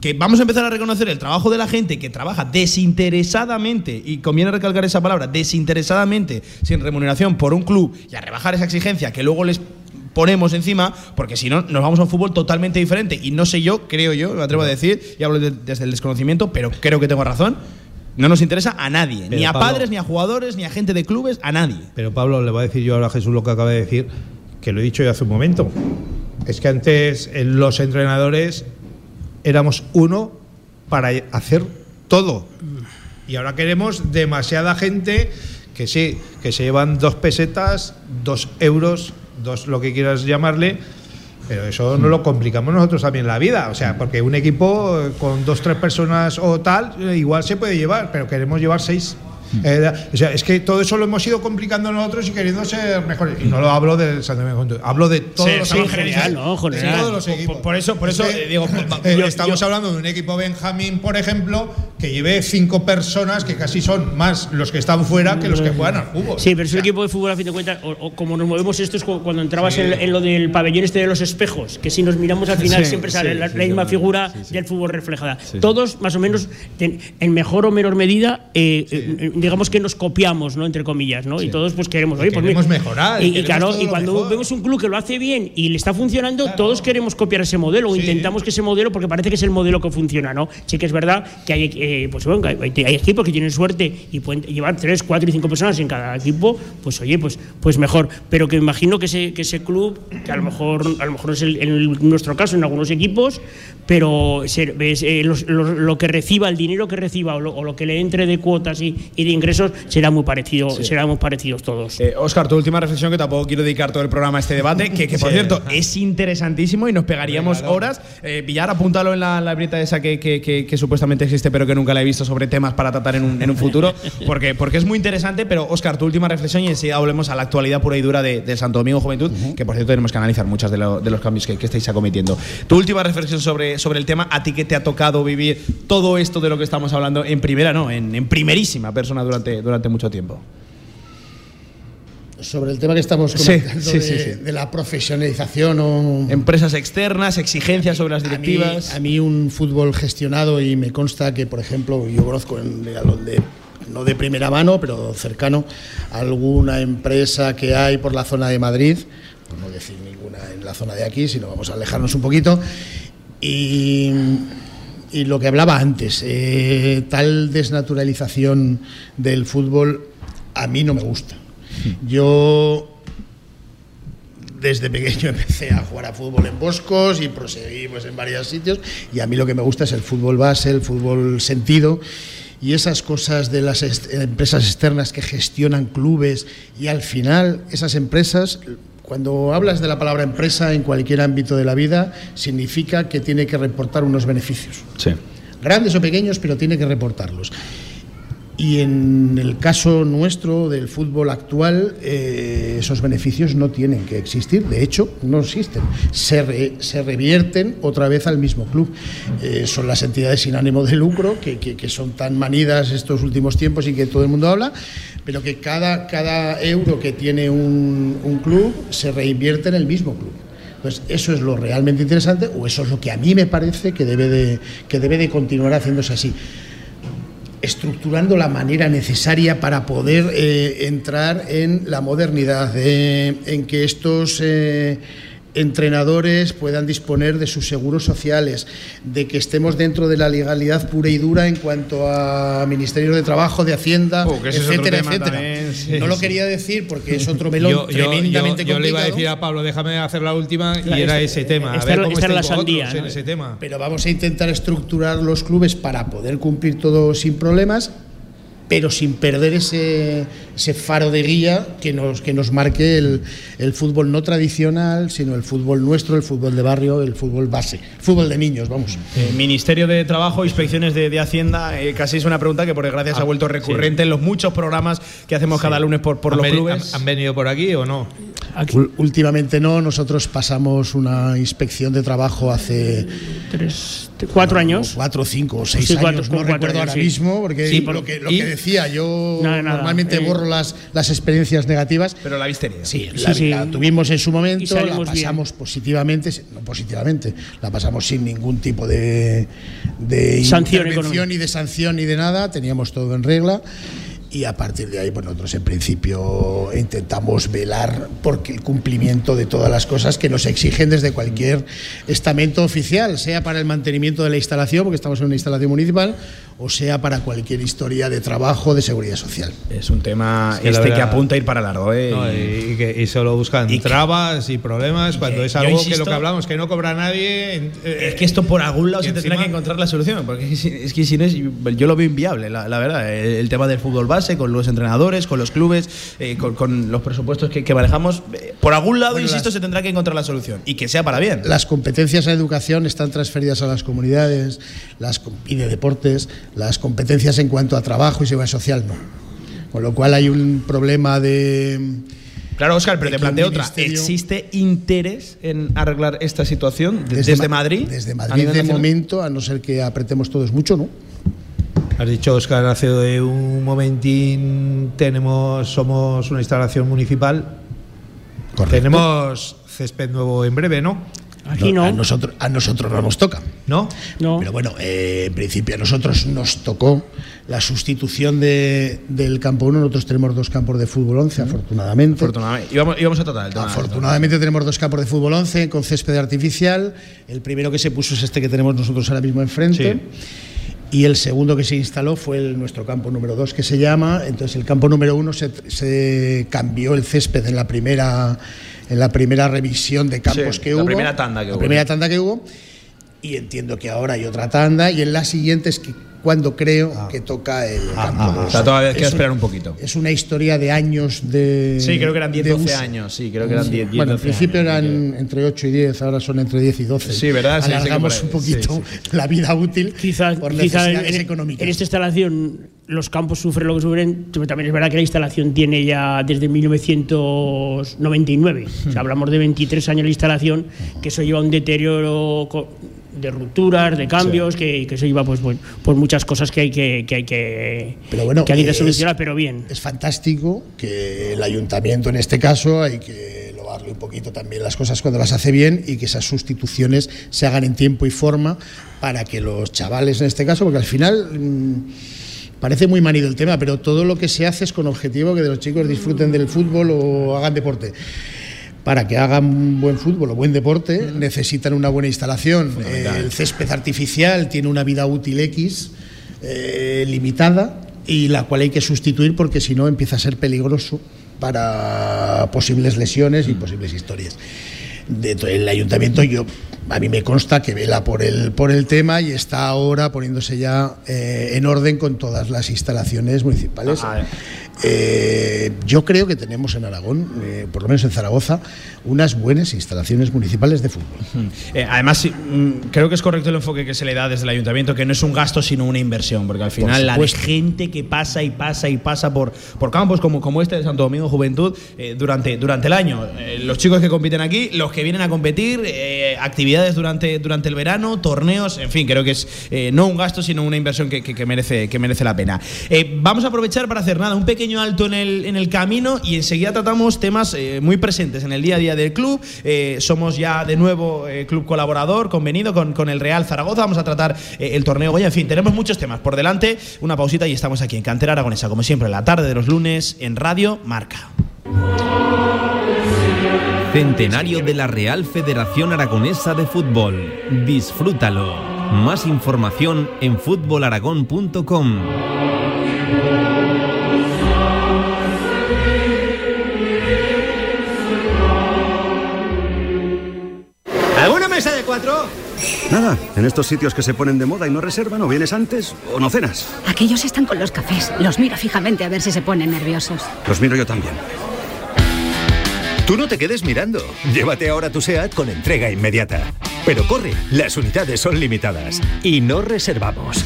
que vamos a empezar a reconocer el trabajo de la gente que trabaja desinteresadamente, y conviene recalcar esa palabra, desinteresadamente, sin remuneración por un club, y a rebajar esa exigencia que luego les ponemos encima, porque si no, nos vamos a un fútbol totalmente diferente. Y no sé yo, creo yo, me atrevo a decir, y hablo desde el desconocimiento, pero creo que tengo razón. No nos interesa a nadie, ni a padres, ni a jugadores, ni a gente de clubes, a nadie. Pero Pablo, le voy a decir yo ahora a Jesús lo que acaba de decir, que lo he dicho yo hace un momento. Es que antes los entrenadores éramos uno para hacer todo. Y ahora queremos demasiada gente que sí, que se llevan dos pesetas, dos euros, dos lo que quieras llamarle, pero eso no lo complicamos nosotros también la vida. O sea, porque un equipo con dos, tres personas o tal, igual se puede llevar, pero queremos llevar seis. Eh, o sea, es que todo eso lo hemos ido complicando nosotros y queriendo ser mejores. Y no lo hablo del hablo de todos los equipos. general, ¿no? Todos los equipos. Por, eso, por eso digo, eh, estamos hablando de un equipo Benjamín, por ejemplo, que lleve cinco personas que casi son más los que están fuera que los que juegan al fútbol. Sí, pero es un equipo de fútbol a fin de cuentas, o, como nos movemos esto es cuando entrabas en, lo del pabellón este de los espejos, que si nos miramos al final siempre sale la, misma figura del fútbol reflejada. Todos, más o menos, en mejor o menor medida, eh, digamos que nos copiamos, ¿no? Entre comillas, ¿no? Y todos pues queremos, oye, pues queremos mejorar. Y, claro, y cuando vemos un club que lo hace bien y le está funcionando, todos queremos copiar ese modelo o intentamos que ese modelo, porque parece que es el modelo que funciona, ¿no? Sí que es verdad que hay, eh, pues, bueno, hay, equipos que tienen suerte y pueden llevar tres, cuatro y cinco personas en cada equipo, pues oye, pues, pues mejor. Pero que imagino que ese, que ese club, que a lo mejor, a lo mejor es el, en nuestro caso en algunos equipos, pero eh, lo, que reciba, el dinero que reciba o lo, que le entre de cuotas y, de ingresos será muy parecido, será muy parecidos todos. Eh, Oscar, tu última reflexión, que tampoco quiero dedicar todo el programa a este debate, que, por cierto es interesantísimo y nos pegaríamos horas. Eh, Villar, apúntalo en la, la libreta esa que, supuestamente existe, pero que nunca la he visto sobre temas para tratar en un, futuro, [LAUGHS] porque, porque es muy interesante. Pero Oscar, tu última reflexión y enseguida volvemos a la actualidad pura y dura de, Santo Domingo Juventud, que por cierto tenemos que analizar muchas de, de los cambios que, estáis acometiendo. Tu última reflexión sobre sobre el tema, a ti que te ha tocado vivir todo esto de lo que estamos hablando en primera, no, en, primerísima persona durante, durante mucho tiempo. Sobre el tema que estamos comentando de, la profesionalización o empresas externas, exigencias sobre las directivas. A mí, un fútbol gestionado y me consta que, por ejemplo, yo conozco en, de, no de primera mano, pero cercano, alguna empresa que hay por la zona de Madrid, por no decir ninguna en la zona de aquí, sino vamos a alejarnos un poquito, y, lo que hablaba antes, eh, tal desnaturalización del fútbol a mí no me gusta. Yo desde pequeño [LAUGHS] empecé a jugar a fútbol en Boscos y proseguí pues, en varios sitios y a mí lo que me gusta es el fútbol base, el fútbol sentido y esas cosas de las empresas externas que gestionan clubes y al final esas empresas cuando hablas de la palabra empresa en cualquier ámbito de la vida, significa que tiene que reportar unos beneficios. Sí. Grandes o pequeños, pero tiene que reportarlos. Y en el caso nuestro del fútbol actual, eh, esos beneficios no tienen que existir, de hecho, no existen. Se, se revierten otra vez al mismo club. Eh, son las entidades sin ánimo de lucro, que, que, son tan manidas estos últimos tiempos y que todo el mundo habla, pero que cada, cada euro que tiene un, un club se reinvierte en el mismo club. Entonces, eso es lo realmente interesante, o eso es lo que a mí me parece que debe de, que debe de continuar haciéndose así estructurando la manera necesaria para poder eh, entrar en la modernidad, en que estos entrenadores puedan disponer de sus seguros sociales, de que estemos dentro de la legalidad pura y dura en cuanto a Ministerio de Trabajo, de Hacienda, oh, etcétera, etcétera. no lo quería decir porque es otro [LAUGHS] melón yo, tremendamente yo, yo, le iba a decir a Pablo, déjame hacer la última y era ese tema. A ver cómo la sandía, en ese tema. Pero vamos a intentar estructurar los clubes para poder cumplir todo sin problemas pero sin perder ese, ese faro de guía que nos, que nos marque el, el, fútbol no tradicional, sino el fútbol nuestro, el fútbol de barrio, el fútbol base, fútbol de niños, vamos. Eh, Ministerio de Trabajo, Inspecciones de, de Hacienda, eh, casi es una pregunta que por desgracia se ha ah, vuelto recurrente en los muchos programas que hacemos cada lunes por, por los clubes. ¿Han venido por aquí o no? Últimamente no, nosotros pasamos una inspección de trabajo hace tres, cuatro años. Cuatro, cinco o seis años, no recuerdo ahora mismo, porque lo, que, lo que decía, yo normalmente eh, borro las, las experiencias negativas. Pero la viste Sí, la, tuvimos en su momento, la pasamos positivamente, no positivamente, la pasamos sin ningún tipo de, de intervención, ni de sanción, ni de nada, teníamos todo en regla y a partir de ahí, pues nosotros en principio intentamos velar por el cumplimiento de todas las cosas que nos exigen desde cualquier estamento oficial, sea para el mantenimiento de la instalación, porque estamos en una instalación municipal, o sea para cualquier historia de trabajo de seguridad social. Es un tema este que apunta a ir para largo. ¿eh? y, que, solo buscan trabas y problemas cuando es algo que lo que hablamos, que no cobra nadie. Eh, es que esto por algún lado se tendrá que encontrar la solución, porque es que si no es, yo lo veo inviable, la, verdad. El, tema del fútbol base, con los entrenadores, con los clubes, eh, con, los presupuestos que, manejamos, por algún lado, insisto, se tendrá que encontrar la solución y que sea para bien. Las competencias a educación están transferidas a las comunidades las, y de deportes las competencias en cuanto a trabajo y seguridad social no. Con lo cual hay un problema de... Claro, Oscar, pero te planteo otra. ¿Existe interés en arreglar esta situación desde, Madrid? Desde Madrid, de momento, a no ser que apretemos todos mucho, ¿no? Has dicho, Oscar, hace un momentín tenemos, somos una instalación municipal. Tenemos césped nuevo en breve, ¿no? Aquí no. A, nosotros, a nosotros no nos toca. ¿No? No. Pero bueno, eh, en principio a nosotros nos tocó la sustitución de, del campo 1. Nosotros tenemos dos campos de fútbol 11, afortunadamente. Afortunadamente. Íbamos, a tratar el tema. Afortunadamente tenemos dos campos de fútbol 11 con césped artificial. El primero que se puso es este que tenemos nosotros ahora mismo enfrente. Y el segundo que se instaló fue el, nuestro campo número 2, que se llama. Entonces, el campo número 1 se, se cambió el césped en la primera en la primera revisión de campos que hubo. La primera tanda que hubo. La primera tanda que hubo. Y entiendo que ahora hay otra tanda. Y en la siguiente es que cuando creo ah. que toca el ah, campo. Ah, o sea, todavía hay que esperar un poquito. Es una historia de años de. Sí, creo que eran 10, 12 años. Sí, creo que eran 10, 10 Bueno, al principio eran entre 8 y 10, ahora son entre 10 y 12. Sí, ¿verdad? Alargamos un poquito la vida útil quizás, por necesidades en, económicas. En esta instalación los campos sufren lo que sufren, pero también es verdad que la instalación tiene ya desde 1999. O sea, hablamos de 23 años de instalación, que eso lleva un deterioro de rupturas, de cambios, que, que, eso lleva pues, bueno, pues muchas cosas que hay que, que hay que, pero bueno, que, hay que solucionar, pero bien. Es fantástico que el ayuntamiento en este caso hay que lobarle un poquito también las cosas cuando las hace bien y que esas sustituciones se hagan en tiempo y forma para que los chavales en este caso, porque al final... Mm, parece muy manido el tema, pero todo lo que se hace es con objetivo que de los chicos disfruten del fútbol o hagan deporte para que hagan buen fútbol o buen deporte necesitan una buena instalación. el césped artificial tiene una vida útil X eh, limitada y la cual hay que sustituir porque si no empieza a ser peligroso para posibles lesiones y posibles historias. el ayuntamiento yo a mí me consta que vela por el por el tema y está ahora poniéndose ya eh, en orden con todas las instalaciones municipales. Ah, eh, yo creo que tenemos en Aragón, eh, por lo menos en Zaragoza, unas buenas instalaciones municipales de fútbol. Eh, además, mm, creo que es correcto el enfoque que se le da desde el ayuntamiento, que no es un gasto sino una inversión, porque al final la gente que pasa y pasa y pasa por, por campos como, como este de Santo Domingo Juventud durante, durante el año. los chicos que compiten aquí, los que vienen a competir, actividades durante, durante el verano, torneos, en fin, creo que es no un gasto sino una inversión que, que merece, que merece la pena. vamos a aprovechar para hacer nada, un pequeño alto en el, en el camino y enseguida tratamos temas eh, muy presentes en el día a día del club. Eh, somos ya de nuevo eh, club colaborador, convenido con, con, el Real Zaragoza. Vamos a tratar el torneo hoy. En fin, tenemos muchos temas por delante. Una pausita y estamos aquí en Cantera Aragonesa, como siempre, la tarde de los lunes en Radio Marca. Centenario de la Real Federación Aragonesa de Fútbol. Disfrútalo. Más información en fútbolaragón.com. Nada, en estos sitios que se ponen de moda y no reservan, o vienes antes o no cenas. Aquellos están con los cafés. Los miro fijamente a ver si se ponen nerviosos. Los miro yo también. Tú no te quedes mirando. Llévate ahora tu SEAT con entrega inmediata. Pero corre, las unidades son limitadas. Y no reservamos.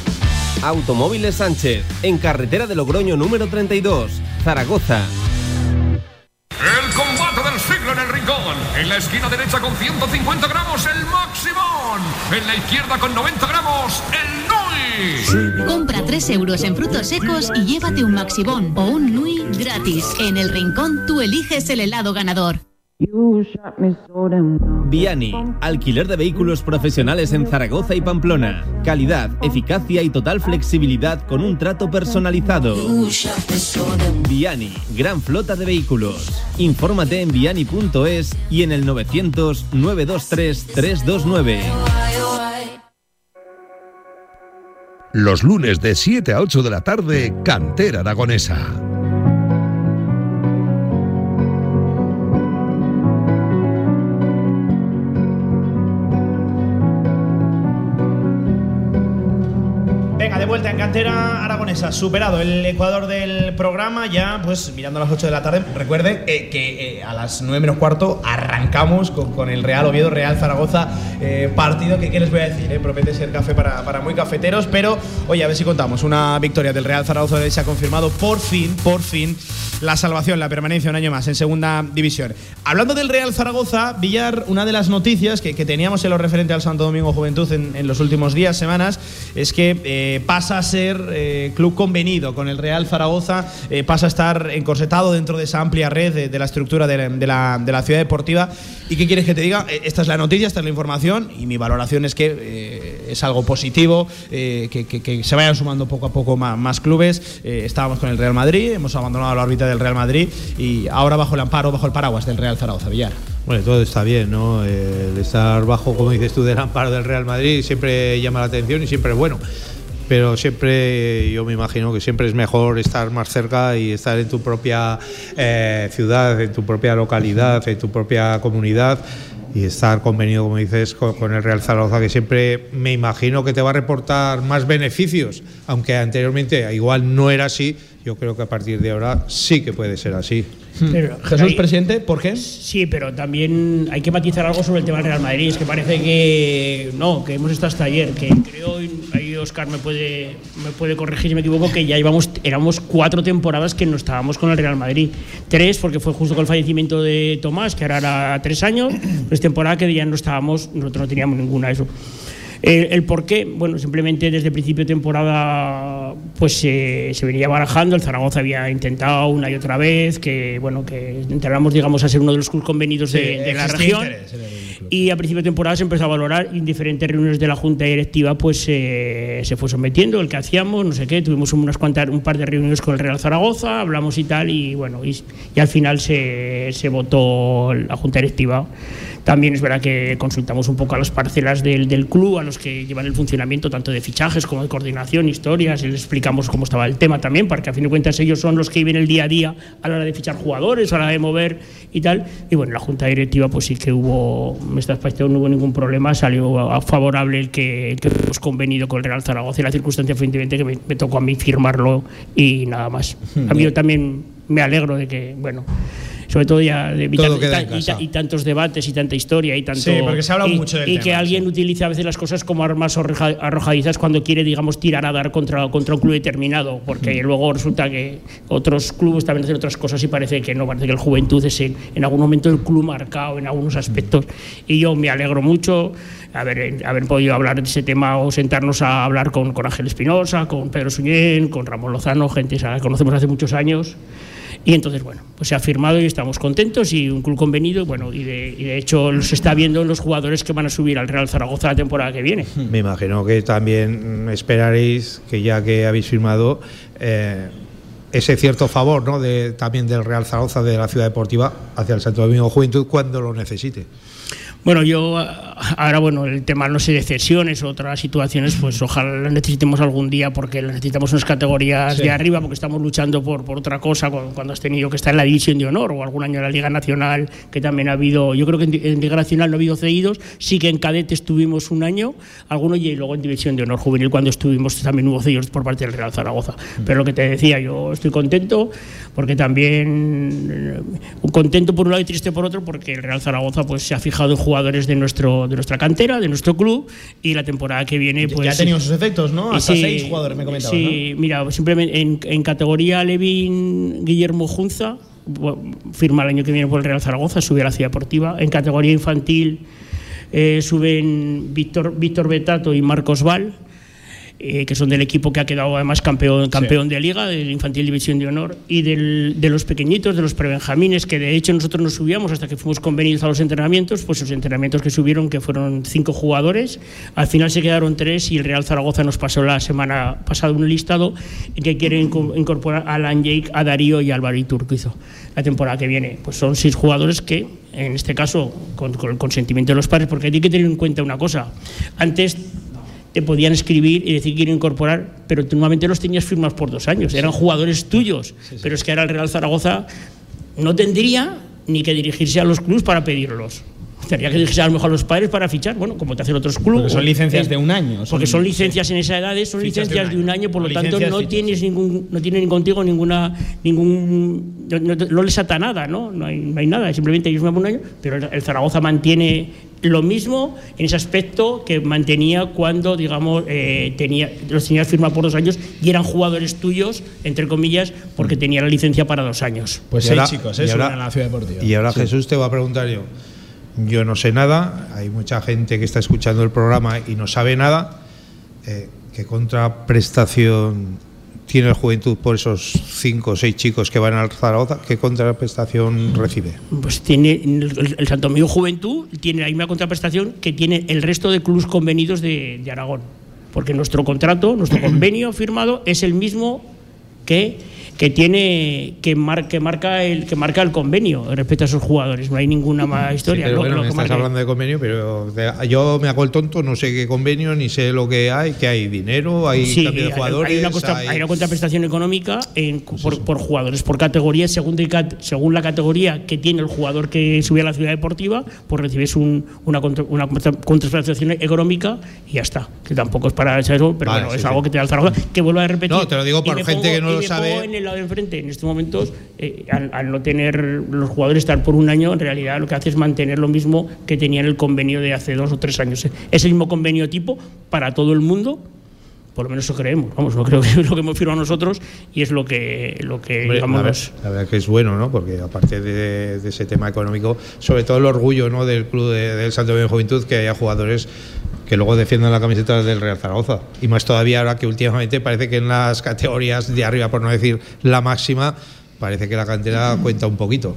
Automóviles Sánchez, en carretera de Logroño número 32, Zaragoza. El En la esquina derecha con 150 gramos, el Maximón. En la izquierda con 90 gramos, el Nui. Compra 3 euros en frutos secos y llévate un Maxibón o un Nui gratis. En el rincón tú eliges el helado ganador. Viani, alquiler de vehículos profesionales en Zaragoza y Pamplona. Calidad, eficacia y total flexibilidad con un trato personalizado. Viani, gran flota de vehículos. Infórmate en viani.es y en el 900 923 329. Los lunes de 7 a 8 de la tarde, Cantera Aragonesa. Vuelta en cantera aragonesa, superado el Ecuador del programa, ya pues mirando a las 8 de la tarde, recuerden eh, que eh, a las 9 menos cuarto arrancamos con, el Real Oviedo, Real Zaragoza, eh, partido que, ¿qué les voy a decir? promete ser café para, para, muy cafeteros, pero oye, a ver si contamos, una victoria del Real Zaragoza se ha confirmado por fin, por fin, la salvación, la permanencia un año más en segunda división. Hablando del Real Zaragoza, Villar, una de las noticias que, teníamos en lo referente al Santo Domingo Juventud en, los últimos días, semanas, es que pasa a ser eh, club convenido con el Real Zaragoza, eh, pasa a estar encorsetado dentro de esa amplia red de, la estructura de la, de, ciudad deportiva. ¿Y qué quieres que te diga? Eh, esta es la noticia, esta es la información y mi valoración es que es algo positivo, que, se vayan sumando poco a poco más, clubes. estábamos con el Real Madrid, hemos abandonado la órbita del Real Madrid y ahora bajo el amparo, bajo el paraguas del Real Zaragoza, Villar. Bueno, todo está bien, ¿no? El estar bajo, como dices tú, del amparo del Real Madrid siempre llama la atención y siempre es bueno pero siempre yo me imagino que siempre es mejor estar más cerca y estar en tu propia eh, ciudad, en tu propia localidad, en tu propia comunidad y estar convenido, como dices, con, el Real Zaragoza, que siempre me imagino que te va a reportar más beneficios, aunque anteriormente igual no era así, yo creo que a partir de ahora sí que puede ser así. Hmm. Jesús, presidente, ¿por qué? Sí, pero también hay que matizar algo sobre el tema del Real Madrid. Es que parece que no, que hemos estado hasta ayer, que creo, ahí Oscar me puede, me puede corregir si me equivoco, que ya íbamos, éramos cuatro temporadas que no estábamos con el Real Madrid. Tres, porque fue justo con el fallecimiento de Tomás, que ahora era tres años, pues temporada que ya no estábamos, nosotros no teníamos ninguna de El, por qué, bueno, simplemente desde el principio de temporada pues se venía barajando, el Zaragoza había intentado una y otra vez que, bueno, que entráramos, digamos, a ser uno de los clubes convenidos de, la región. Y a principio de temporada se empezó a valorar y en diferentes reuniones de la Junta Directiva pues se fue sometiendo. El que hacíamos, no sé qué, tuvimos unas cuantas, un par de reuniones con el Real Zaragoza, hablamos y tal, y bueno, y, y al final se, se votó la Junta Directiva también es verdad que consultamos un poco a las parcelas del, del, club, a los que llevan el funcionamiento tanto de fichajes como de coordinación, historias, y les explicamos cómo estaba el tema también, porque a fin de cuentas ellos son los que viven el día a día a la hora de fichar jugadores, a la hora de mover y tal. Y bueno, la junta directiva pues sí que hubo, en este aspecto no hubo ningún problema, salió favorable el que, que hemos convenido con el Real Zaragoza y la circunstancia evidentemente que me, me tocó a mí firmarlo y nada más. A mí yo también me alegro de que, bueno, sobre todo ya de, y, tantos debates y tanta historia y tanto sí, porque se habla mucho del y que alguien utiliza a veces las cosas como armas arrojadizas cuando quiere digamos tirar a dar contra, contra un club determinado porque mm. luego resulta que otros clubes también hacen otras cosas y parece que no parece que el Juventud es en, en algún momento el club marcado en algunos aspectos y yo me alegro mucho haber, haber podido hablar de ese tema o sentarnos a hablar con, con Ángel Espinosa, con Pedro Suñén, con Ramón Lozano, gente que conocemos hace muchos años. Y entonces, bueno, pues se ha firmado y estamos contentos y un club convenido, bueno, y de, y de hecho se está viendo en los jugadores que van a subir al Real Zaragoza la temporada que viene. [LAUGHS] Me imagino que también esperaréis que ya que habéis firmado eh, ese cierto favor, ¿no? De, también del Real Zaragoza, de la ciudad deportiva, hacia el Santo Domingo Juventud cuando lo necesite. Bueno, yo ahora, bueno, el tema, no sé, de cesiones o otras situaciones, pues ojalá las necesitemos algún día porque necesitamos unas categorías de arriba porque estamos luchando por, por otra cosa cuando has tenido que estar en la división de honor o algún año en la Liga Nacional que también ha habido, yo creo que en, Liga Nacional no ha habido cedidos, sí que en cadetes estuvimos un año, algunos y luego en división de honor juvenil cuando estuvimos también hubo cedidos por parte del Real Zaragoza. Pero lo que te decía, yo estoy contento porque también eh, contento por un lado y triste por otro porque el Real Zaragoza pues se ha fijado en jugar jugadores de, nuestro, de nuestra cantera, de nuestro club, y la temporada que viene. Pues, ya ha tenido sus efectos, ¿no? Hasta seis jugadores me comentabas. Sí, mira, simplemente en, en categoría Levin Guillermo Junza, firma el año que viene por el Real Zaragoza, sube a la Ciudad Deportiva. En categoría infantil eh, suben Víctor, Víctor Betato y Marcos Val. Eh, que son del equipo que ha quedado además campeón, campeón de liga, del Infantil División de Honor, y del, de los pequeñitos, de los prebenjamines, que de hecho nosotros nos subíamos hasta que fuimos convenidos a los entrenamientos, pues los entrenamientos que subieron, que fueron cinco jugadores, al final se quedaron tres y el Real Zaragoza nos pasó la semana pasada un listado que quiere incorporar a Alan Jake, a Darío y a Álvaro Iturquizo. La temporada que viene, pues son seis jugadores que, en este caso, con, con el consentimiento de los padres, porque hay que tener en cuenta una cosa. Antes te podían escribir y decir que quieren incorporar, pero normalmente los tenías firmados por dos años, eran jugadores tuyos, pero es que ahora el Real Zaragoza no tendría ni que dirigirse a los clubes para pedirlos. Tendría que dirigirse a lo mejor a los padres para fichar, bueno, como te hacen otros clubes. Porque son licencias de un año. porque son licencias en esa edad, son licencias de un año, por lo tanto no tienes ningún, no tienen contigo ninguna, ningún, no, les ata nada, ¿no? No hay, no hay nada, simplemente ellos me un año, pero el Zaragoza mantiene lo mismo en ese aspecto que mantenía cuando, digamos, eh, tenía, los tenías firmados por dos años y eran jugadores tuyos, entre comillas, porque tenía la licencia para dos años. Pues sí, chicos, eso era la ciudad deportiva. Y ahora Jesús te va a preguntar yo. Yo no sé nada, hay mucha gente que está escuchando el programa y no sabe nada. Eh, ¿Qué contraprestación tiene el Juventud por esos cinco o seis chicos que van al Zaragoza? ¿Qué contraprestación recibe? Pues tiene el, Santo Domingo Juventud tiene la misma contraprestación que tiene el resto de clubes convenidos de, de Aragón, porque nuestro contrato, nuestro [CLEARS THROAT] convenio firmado es el mismo que que tiene que, marca el que marca el convenio respecto a esos jugadores. No hay ninguna más historia. pero bueno, me estás hablando de convenio, pero yo me hago el tonto, no sé qué convenio, ni sé lo que hay, que hay dinero, hay cambio de jugadores. Hay una, hay... una contraprestación económica en, por, jugadores, por categoría, según, según la categoría que tiene el jugador que sube a la ciudad deportiva, pues recibes un, una, una contraprestación económica y ya está. Que tampoco es para eso, pero bueno, es algo que te da el Zaragoza. Que vuelvo a repetir. No, te lo digo por gente que no lo sabe lado de enfrente, en estos momentos, eh, al, no tener los jugadores estar por un año, en realidad lo que hace es mantener lo mismo que tenían el convenio de hace dos o tres años. Es el mismo convenio tipo para todo el mundo, por lo menos eso creemos, vamos, no creo que es [LAUGHS] lo que hemos firmado nosotros y es lo que, lo que digamos. La verdad, que es bueno, ¿no? Porque aparte de, ese tema económico, sobre todo el orgullo ¿no? del club del Santo Domingo Juventud, que haya jugadores que luego defiendan la camiseta del Real Zaragoza. Y más todavía ahora que últimamente parece que en las categorías de arriba, por no decir la máxima, parece que la cantera cuenta un poquito.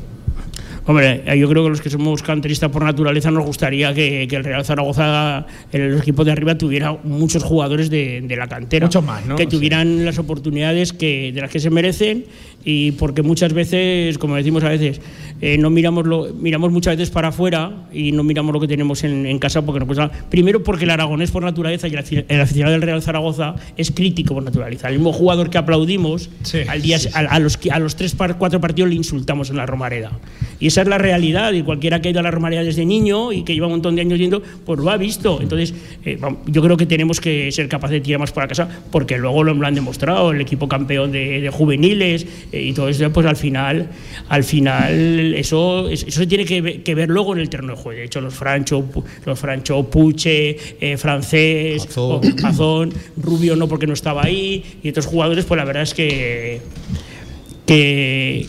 Hombre, yo creo que los que somos canteristas por naturaleza nos gustaría que, el Real Zaragoza, el equipo de arriba, tuviera muchos jugadores de, la cantera. Mucho más, ¿no? Que tuvieran las oportunidades que, de las que se merecen y porque muchas veces, como decimos a veces, eh, no miramos lo, miramos muchas veces para afuera y no miramos lo que tenemos en, casa porque nos cuesta. Primero porque el aragonés por naturaleza y el, aficionado del Real Zaragoza es crítico por naturaleza. El mismo jugador que aplaudimos al día, A, los, a los tres, cuatro partidos le insultamos en la Romareda. Y esa es la realidad y cualquiera que ha ido a la Romareda desde niño y que lleva un montón de años yendo, pues lo ha visto. Entonces, eh, yo creo que tenemos que ser capaces de tirar más para casa porque luego lo, han demostrado, el equipo campeón de, juveniles eh, y todo eso, pues al final, al final eso, eso se tiene que ver, luego en el terreno de juego. De hecho, los Francho, los Francho Puche, eh, Francés, Azón, Rubio no porque no estaba ahí, y otros jugadores, pues la verdad es que que,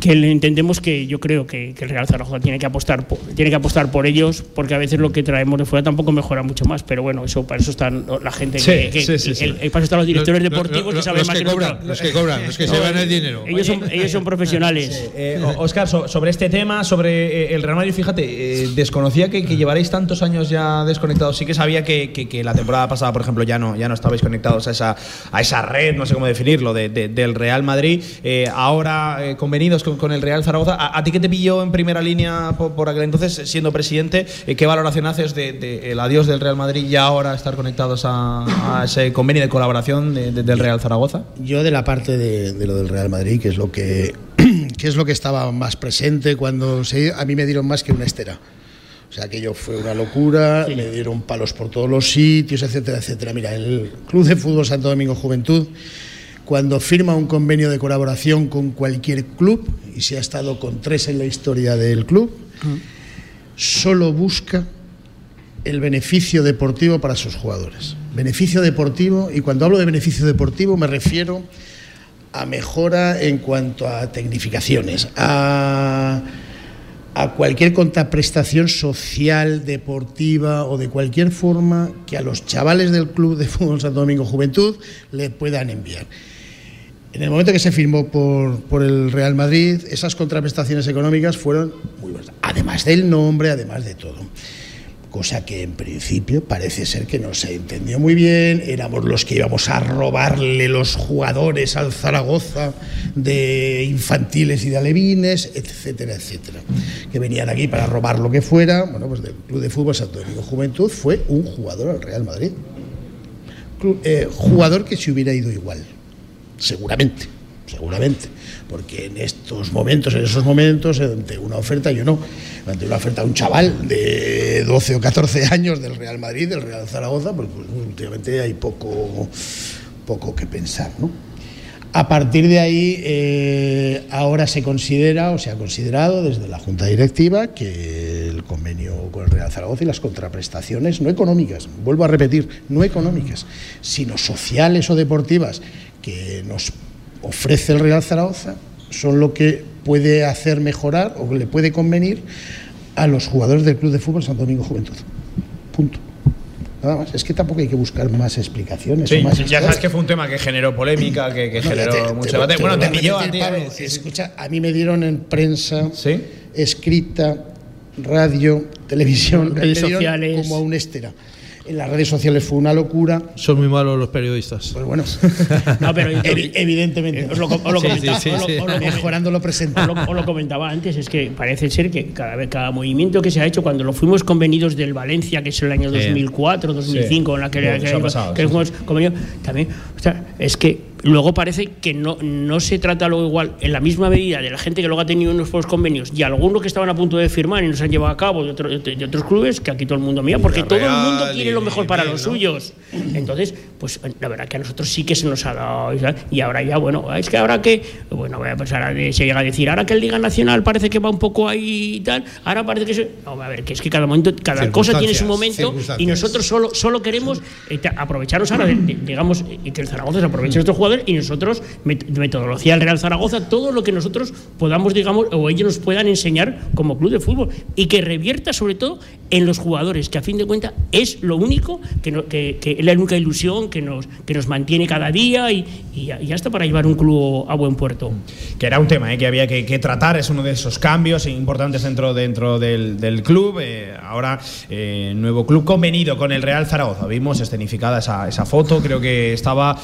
que entendemos que yo creo que, el Real Zaragoza tiene que apostar por, tiene que apostar por ellos porque a veces lo que traemos de fuera tampoco mejora mucho más pero bueno eso para eso están la gente que, para eso están los directores deportivos que saben más que, cobran, los que cobran los que se van el dinero. Ellos son, ellos son profesionales. Oscar eh, sobre este tema sobre eh, el Real Madrid fíjate eh, desconocía que, llevaréis tantos años ya desconectados. Sí que sabía que, la temporada pasada por ejemplo ya no ya no estabais conectados a esa a esa red no sé cómo definirlo del Real Madrid. Ahora convenidos con, el Real Zaragoza. ¿A, ti que te pilló en primera línea por, aquel entonces, siendo presidente? Eh, ¿Qué valoración haces del de, el adiós del Real Madrid y ahora estar conectados a, ese convenio de colaboración del Real Zaragoza? Yo de la parte de, lo del Real Madrid, que es lo que, [CLEARS THROAT] que es lo que estaba más presente cuando se, a mí me dieron más que una estera. O sea, aquello fue una locura, me dieron palos por todos los sitios, etcétera, etcétera. Mira, el Club de Fútbol Santo Domingo Juventud cuando firma un convenio de colaboración con cualquier club, y se ha estado con tres en la historia del club, solo busca el beneficio deportivo para sus jugadores. Beneficio deportivo, y cuando hablo de beneficio deportivo me refiero a mejora en cuanto a tecnificaciones, a, a cualquier contraprestación social, deportiva o de cualquier forma que a los chavales del Club de Fútbol Santo Domingo Juventud le puedan enviar. En el momento que se firmó por, el Real Madrid, esas contraprestaciones económicas fueron muy buenas, además del nombre, además de todo. Cosa que en principio parece ser que no se entendió muy bien, éramos los que íbamos a robarle los jugadores al Zaragoza de infantiles y de alevines, etcétera, etcétera. Que venían aquí para robar lo que fuera. Bueno, pues del Club de Fútbol Santo Domingo Juventud fue un jugador al Real Madrid. Eh, jugador que se hubiera ido igual seguramente, seguramente, porque en estos momentos, en esos momentos, ante una oferta, yo no, ante una oferta a un chaval de 12 o 14 años del Real Madrid, del Real Zaragoza, pues, pues, últimamente hay poco, poco que pensar, ¿no? A partir de ahí, eh, ahora se considera o se ha considerado desde la Junta Directiva que el convenio con el Real Zaragoza y las contraprestaciones no económicas, vuelvo a repetir, no económicas, sino sociales o deportivas que nos ofrece el Real Zaragoza son lo que puede hacer mejorar o le puede convenir a los jugadores del Club de Fútbol Santo Domingo Juventud. Punto. Nada más. Es que tampoco hay que buscar más explicaciones. ya sabes que fue un tema que generó polémica, que, generó mucho debate. bueno, te pilló a ti. escucha, a mí me dieron en prensa, escrita, radio, televisión, redes sociales. como a un estera en las redes sociales fue una locura. Son muy malos los periodistas. Pues bueno, [LAUGHS] no, pero [LAUGHS] evidentemente. [LAUGHS] Os lo, mejorando lo presente. Os lo, comentaba antes, es que parece ser que cada vez cada movimiento que se ha hecho cuando lo fuimos convenidos del Valencia, que es el año 2004, 2005, en la que, que, fuimos convenidos, también, o sea, es que luego parece que no, no se trata lo igual en la misma medida de la gente que luego ha tenido unos convenios y algunos que estaban a punto de firmar y no se han llevado a cabo de, de, otros clubes que aquí todo el mundo mira porque todo el mundo quiere lo mejor para los suyos. Entonces pues la verdad que a nosotros sí que se nos ha dado y ahora ya bueno es que ahora que bueno voy a pasar a, se llega a decir ahora que el Liga Nacional parece que va un poco ahí y tal ahora parece que se, no, a ver que es que cada momento cada cosa tiene su momento y nosotros solo solo queremos eh, aprovecharnos ahora digamos que el Zaragoza se aproveche de estos jugadores y nosotros, metodología del Real Zaragoza, todo lo que nosotros podamos, digamos, o ellos nos puedan enseñar como club de fútbol y que revierta sobre todo en los jugadores, que a fin de cuentas es lo único, que, que, es la única ilusión que nos, que nos mantiene cada día y, y, hasta para llevar un club a buen puerto. Que era un tema ¿eh? que había que, tratar, es uno de esos cambios importantes dentro, dentro del, club. Eh, ahora, eh, nuevo club convenido con el Real Zaragoza. Vimos escenificada esa, esa foto, creo que estaba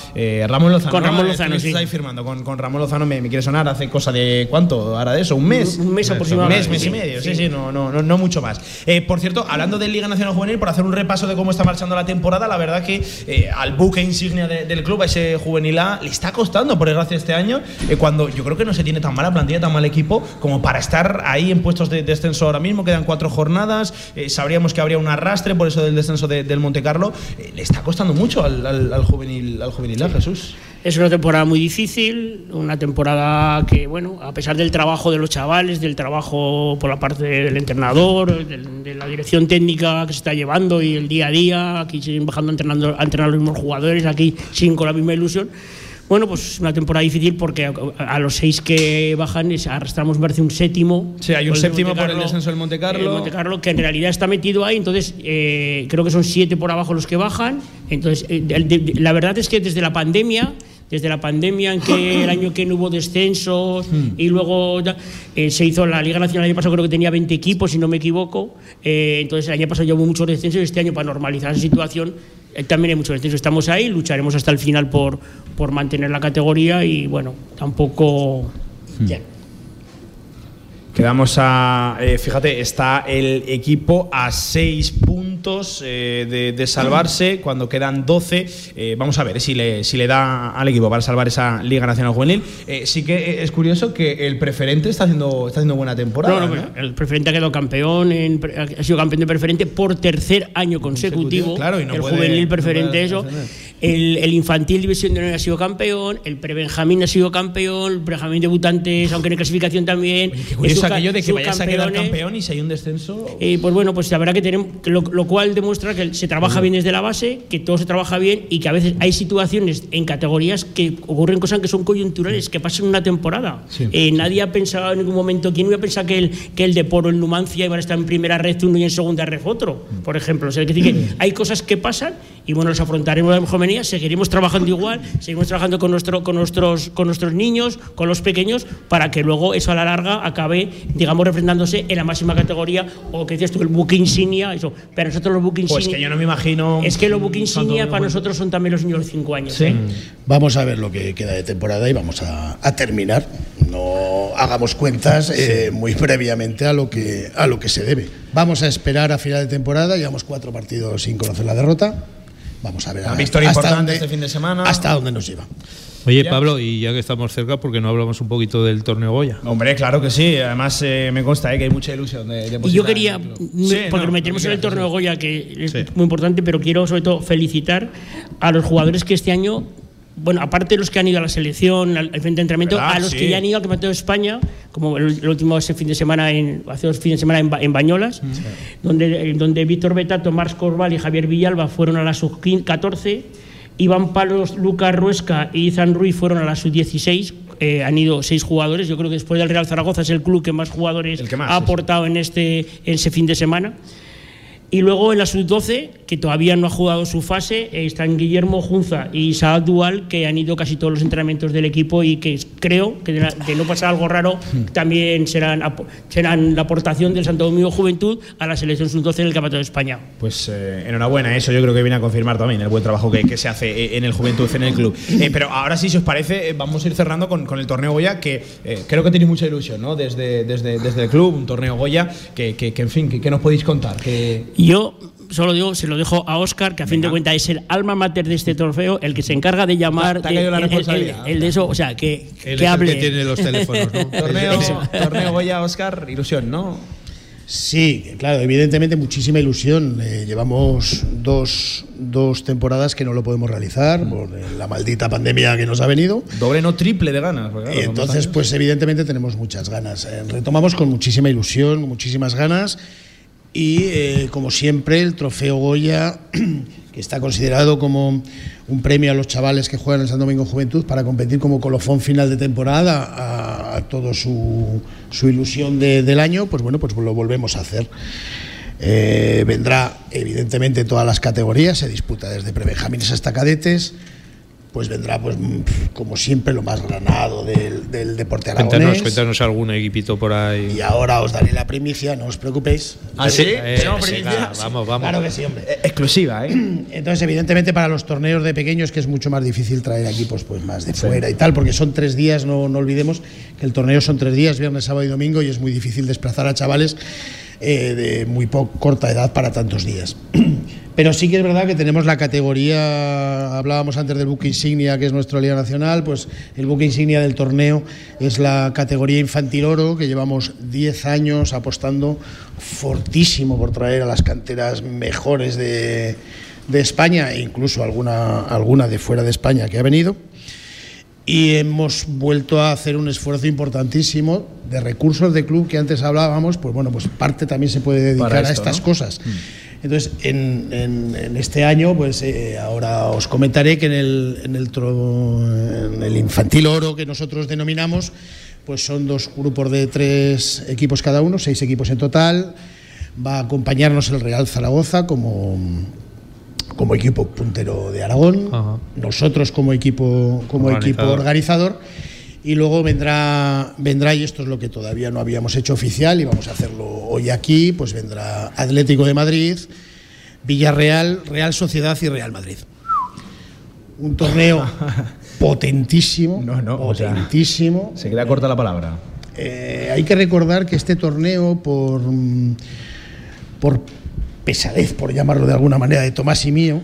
Ramón Lozano con Ramón Lozano, sí. Estáis firmando con, con, Ramón Lozano, me, quiere sonar hace cosa de cuánto, ahora de eso, un mes. Un, mes aproximadamente. Un mes, mes y medio, sí, sí, no, no, no, mucho más. Por cierto, hablando de Liga Nacional Juvenil, por hacer un repaso de cómo está marchando la temporada, la verdad que eh, al buque insignia del club, a ese juvenil A, le está costando, por desgracia, este año, eh, cuando yo creo que no se tiene tan mala plantilla, tan mal equipo, como para estar ahí en puestos de descenso ahora mismo. Quedan cuatro jornadas, sabríamos que habría un arrastre por eso del descenso del Monte Carlo. le está costando mucho al, al, juvenil, al juvenil A, Jesús. Es una temporada muy difícil, una temporada que, bueno, a pesar del trabajo de los chavales, del trabajo por la parte del entrenador, de la dirección técnica que se está llevando y el día a día, aquí siguen bajando entrenando, a entrenar los mismos jugadores, aquí siguen con la misma ilusión. Bueno, pues una temporada difícil porque a, los seis que bajan arrastramos, me parece, un séptimo. Sí, hay un séptimo por el descenso del Monte Carlo. El Monte Carlo, que en realidad está metido ahí, entonces eh, creo que son siete por abajo los que bajan. Entonces, eh, la verdad es que desde la pandemia desde la pandemia en que el año que no hubo descensos hmm. y luego eh, se hizo la Liga Nacional el año pasado creo que tenía 20 equipos si no me equivoco entonces el año pasado ya hubo muchos descensos y este año para normalizar esa situación también hay mucho descenso. Estamos ahí, lucharemos hasta el final por, por mantener la categoría y bueno, tampoco. Hmm. Quedamos a. Eh, fíjate, está el equipo a seis puntos eh, de, salvarse cuando quedan 12. Eh, vamos a ver si le, si le da al equipo para salvar esa Liga Nacional Juvenil. sí que es curioso que el preferente está haciendo, está haciendo buena temporada. El preferente ha quedado campeón, ha sido campeón de preferente por tercer año consecutivo. claro, y no el juvenil preferente, eso. El, infantil división de honor ha sido campeón, el prebenjamín ha sido campeón, el prebenjamín debutantes, aunque en clasificación también aquello de que vayas a quedar campeón y si hay un descenso. Eh, pues bueno, pues la verdad que tenemos, lo, cual demuestra que se trabaja bien desde la base, que todo se trabaja bien y que a veces hay situaciones en categorías que ocurren cosas que son coyunturales, que pasan una temporada. Eh, nadie ha pensado en ningún momento, ¿quién hubiera pensado que el, que el Deporo, el Numancia iban a estar en primera red uno y en segunda red otro? Por ejemplo. O sea, que, que hay cosas que pasan y bueno, los afrontaremos la mejor manera, seguiremos trabajando igual, seguimos trabajando con, nuestro, con, nuestros, con nuestros niños, con los pequeños, para que luego eso a la larga acabe, digamos, refrendándose en la máxima categoría, o que decías tú, el buque insignia, eso. Pero nosotros los buque insignia. Pues que yo no me imagino. Es que los buque insignia para nosotros son también los niños de 5 años. ¿Sí? ¿eh? Vamos a ver lo que queda de temporada y vamos a, terminar. No hagamos cuentas eh, muy previamente a lo, que, a lo que se debe. Vamos a esperar a final de temporada, llevamos cuatro partidos sin conocer la derrota. Vamos a ver. Una victoria importante este fin de semana. Hasta dónde nos lleva. Oye, Pablo, y ya que estamos cerca, ¿por qué no hablamos un poquito del torneo Goya? Hombre, claro que sí. Además, eh, me consta eh, que hay mucha ilusión de, Y yo quería, porque nos metemos en el torneo Goya, que es muy importante, pero quiero sobre todo felicitar a los jugadores que este año bueno, aparte de los que han ido a la selección, al, frente de entrenamiento, a los que ya han ido al Campeonato de España, como el, último ese fin de semana, en, hace dos fines de semana en, Bañolas, donde, donde Víctor Betato, Marx Corval y Javier Villalba fueron a la sub-14, Iván Palos, Lucas Ruesca y Izan Ruiz fueron a la sub-16, eh, han ido seis jugadores. Yo creo que después del Real Zaragoza es el club que más jugadores ha aportado en, este, en ese fin de semana. Y luego en la sub-12, que todavía no ha jugado su fase, están Guillermo Junza y Saad Dual, que han ido casi todos los entrenamientos del equipo y que creo que de, no pasar algo raro, también serán, serán la aportación del Santo Domingo Juventud a la selección sub-12 en el Campeonato de España. Pues eh, enhorabuena, eso yo creo que viene a confirmar también el buen trabajo que, se hace eh, en el Juventud, en el club. Eh, pero ahora sí, si os parece, vamos a ir cerrando con, el torneo Goya, que creo que tenéis mucha ilusión, ¿no? Desde, desde, desde el club, un torneo Goya, que, que en fin, que, nos podéis contar. Que... Yo solo digo, se lo dejo a Oscar, que a fin de cuentas es el alma mater de este trofeo, el que se encarga de llamar. Te ha la responsabilidad. El, de eso, o sea, que, que hable. El que tiene los teléfonos, ¿no? [LAUGHS] torneo, torneo Goya, Oscar, ilusión, ¿no? Sí, claro, evidentemente muchísima ilusión. Eh, llevamos dos, dos, temporadas que no lo podemos realizar mm. por la maldita pandemia que nos ha venido. Doble, no triple de ganas. y entonces, pues evidentemente tenemos muchas ganas. Eh, retomamos con muchísima ilusión, muchísimas ganas y eh, como siempre el trofeo Goya, [CLEARS THROAT] que está considerado como un premio a los chavales que juegan en San Domingo Juventud para competir como colofón final de temporada a, toda su, ilusión del año, pues bueno, pues lo volvemos a hacer. Eh, vendrá evidentemente todas las categorías, se disputa desde prebenjamines hasta cadetes pues vendrá, pues como siempre, lo más granado del, deporte aragonés. Cuéntanos, cuéntanos algún equipito por ahí. Y ahora os daré la primicia, no os preocupéis. ¿Ah, sí? Eh, vamos, vamos. Claro que sí, hombre. Eh, exclusiva, ¿eh? [CLEARS THROAT] Entonces, evidentemente, para los torneos de pequeños, que es mucho más difícil traer equipos pues, más de fuera y tal, porque son tres días, no, no olvidemos que el torneo son tres días, viernes, sábado y domingo, y es muy difícil desplazar a chavales eh, de muy corta edad para tantos días. [CLEARS THROAT] Pero sí que es verdad que tenemos la categoría, hablábamos antes del buque insignia, que es nuestra Liga Nacional, pues el buque insignia del torneo es la categoría infantil oro, que llevamos 10 años apostando fortísimo por traer a las canteras mejores de, de España e incluso alguna, alguna de fuera de España que ha venido. y hemos vuelto a hacer un esfuerzo importantísimo de recursos de club que antes hablábamos, pues bueno, pues parte también se puede dedicar a estas cosas. Mm. Entonces, en, este año, pues eh, ahora os comentaré que en el, en el, en el infantil oro que nosotros denominamos, pues son dos grupos de tres equipos cada uno, seis equipos en total. Va a acompañarnos el Real Zaragoza como, como equipo puntero de Aragón, nosotros como equipo, como equipo organizador. Y luego vendrá, vendrá, y esto es lo que todavía no habíamos hecho oficial, y vamos a hacerlo hoy aquí, pues vendrá Atlético de Madrid, Villarreal, Real Sociedad y Real Madrid. Un torneo [LAUGHS] potentísimo, no, no, potentísimo. se queda corta la palabra. Eh, hay que recordar que este torneo, por, por pesadez, por llamarlo de alguna manera, de Tomás y mío,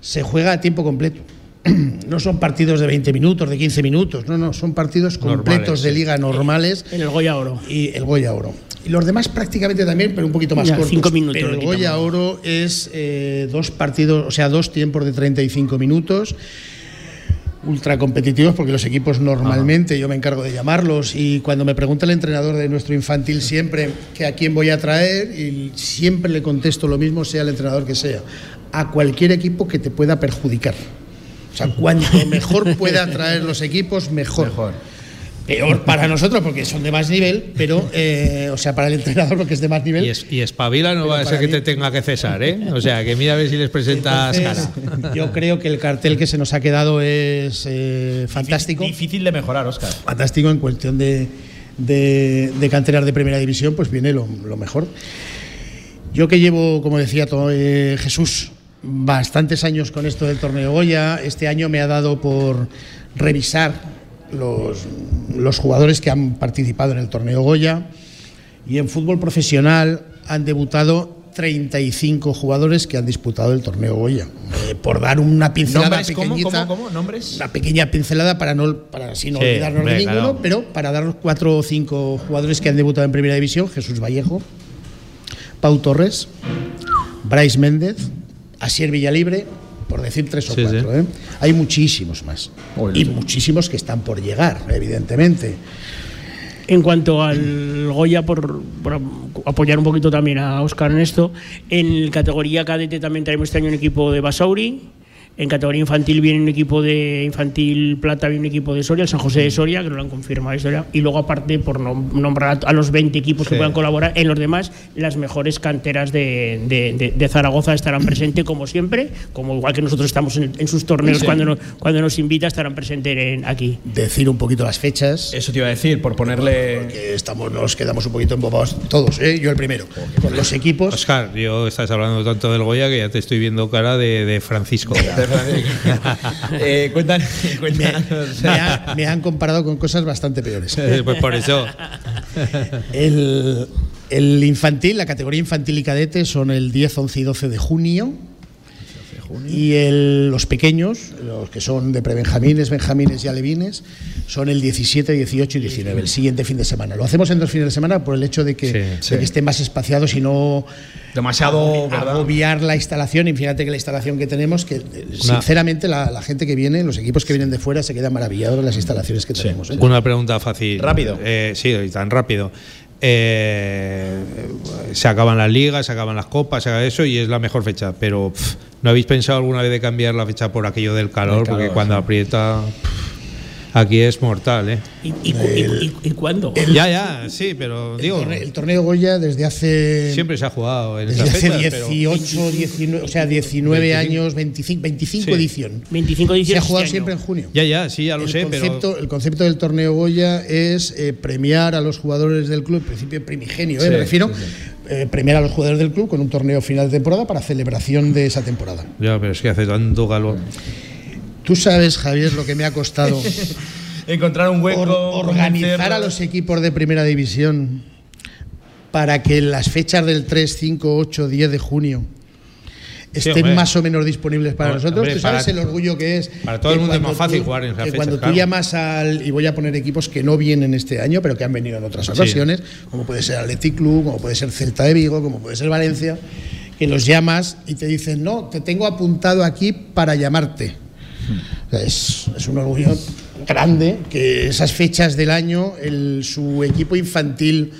se juega a tiempo completo. [CLEARS THROAT] No son partidos de 20 minutos, de 15 minutos, no, no, son partidos completos de liga normales. En el Goya Oro. Y el Goya Oro. Y los demás prácticamente también, pero un poquito más cortos. Cinco minutos. Pero el Goya Oro es eh, dos partidos, o sea, dos tiempos de 35 minutos ultra competitivos porque los equipos normalmente yo me encargo de llamarlos y cuando me pregunta el entrenador de nuestro infantil siempre que a quién voy a traer y siempre le contesto lo mismo sea el entrenador que sea a cualquier equipo que te pueda perjudicar sea cuanto [LAUGHS] mejor pueda traer los equipos mejor. mejor peor para nosotros porque son de más nivel, pero, eh, o sea, para el entrenador porque es de más nivel. Y, espabila no va a ser que te tenga que cesar, ¿eh? O sea, que mira a ver si les presentas cara. Yo creo que el cartel que se nos ha quedado es eh, fantástico. Difícil de mejorar, Oscar. Fantástico en cuestión de, de, canteras de primera división, pues viene lo, mejor. Yo que llevo, como decía todo, eh, Jesús, bastantes años con esto del torneo Goya, este año me ha dado por revisar los, los jugadores que han participado en el torneo Goya. Y en fútbol profesional han debutado 35 jugadores que han disputado el torneo Goya. Eh, por dar una pincelada pequeñita, ¿Cómo, ¿Nombres? Una pequeña pincelada para no para así no olvidarnos de ninguno, pero para dar los cuatro o cinco jugadores que han debutado en Primera División, Jesús Vallejo, Pau Torres, Bryce Méndez, Asier Villalibre, por decir tres o cuatro. ¿eh? Hay muchísimos más. y muchísimos que están por llegar, evidentemente. En cuanto al Goya, por, apoyar un poquito también a Oscar en esto, en categoría cadete también tenemos este año un equipo de Basauri, en categoría infantil viene un equipo de infantil plata, viene un equipo de Soria, el San José de Soria, que no lo han confirmado historia. Y luego, aparte, por nombrar a los 20 equipos que puedan colaborar, en los demás, las mejores canteras de, de, Zaragoza estarán presentes, como siempre, como igual que nosotros estamos en, sus torneos cuando, nos, cuando nos invita, estarán presentes aquí. Decir un poquito las fechas. Eso te iba a decir, por ponerle. Porque estamos, nos quedamos un poquito embobados todos, ¿eh? yo el primero. Con los equipos. Oscar, yo estás hablando tanto del Goya que ya te estoy viendo cara de, Francisco. Eh, cuéntanos, Me, han comparado con cosas bastante peores. pues por eso. el, infantil, la categoría infantil y cadete son el 10, 11 y 12 de junio. Y los pequeños, los que son de prebenjamines, benjamines y alevines, son el 17, 18 y 19, el siguiente fin de semana. Lo hacemos en dos fines de semana por el hecho de que, de que estén más espaciados y no demasiado agobiar la instalación. Y fíjate que la instalación que tenemos, que sinceramente la, gente que viene, los equipos que vienen de fuera, se quedan maravillados de las instalaciones que tenemos. ¿eh? Una pregunta fácil. Rápido. Eh, sí, tan rápido. Eh, se acaban las ligas, se acaban las copas, se acaba eso y es la mejor fecha. Pero ¿no habéis pensado alguna vez de cambiar la fecha por aquello del calor? porque cuando aprieta. Aquí es mortal, ¿eh? ¿Y, cuándo? ya, ya, sí, pero digo. El torneo, Goya desde hace. Siempre se ha jugado en Desde hace 18, 19, o sea, 19 años, 25, 25 edición. 25 edición. Se ha jugado siempre en junio. Ya, ya, sí, ya lo sé, pero. El concepto del torneo Goya es eh, premiar a los jugadores del club, en principio primigenio, ¿eh? me refiero. Eh, premiar a los jugadores del club con un torneo final de temporada para celebración de esa temporada. Ya, pero es que hace tanto calor. Tú sabes, Javier, lo que me ha costado [LAUGHS] encontrar un hueco, organizar a los equipos de primera división para que las fechas del 3, 5, 8, 10 de junio estén más o menos disponibles para nosotros. tú sabes el orgullo que es. Para todo el mundo es más fácil jugar en esa que Cuando tú llamas al. Y voy a poner equipos que no vienen este año, pero que han venido en otras ocasiones, como puede ser Athletic Club, como puede ser Celta de Vigo, como puede ser Valencia, que los llamas y te dicen, no, te tengo apuntado aquí para llamarte es, un orgullo grande que esas fechas del año su equipo infantil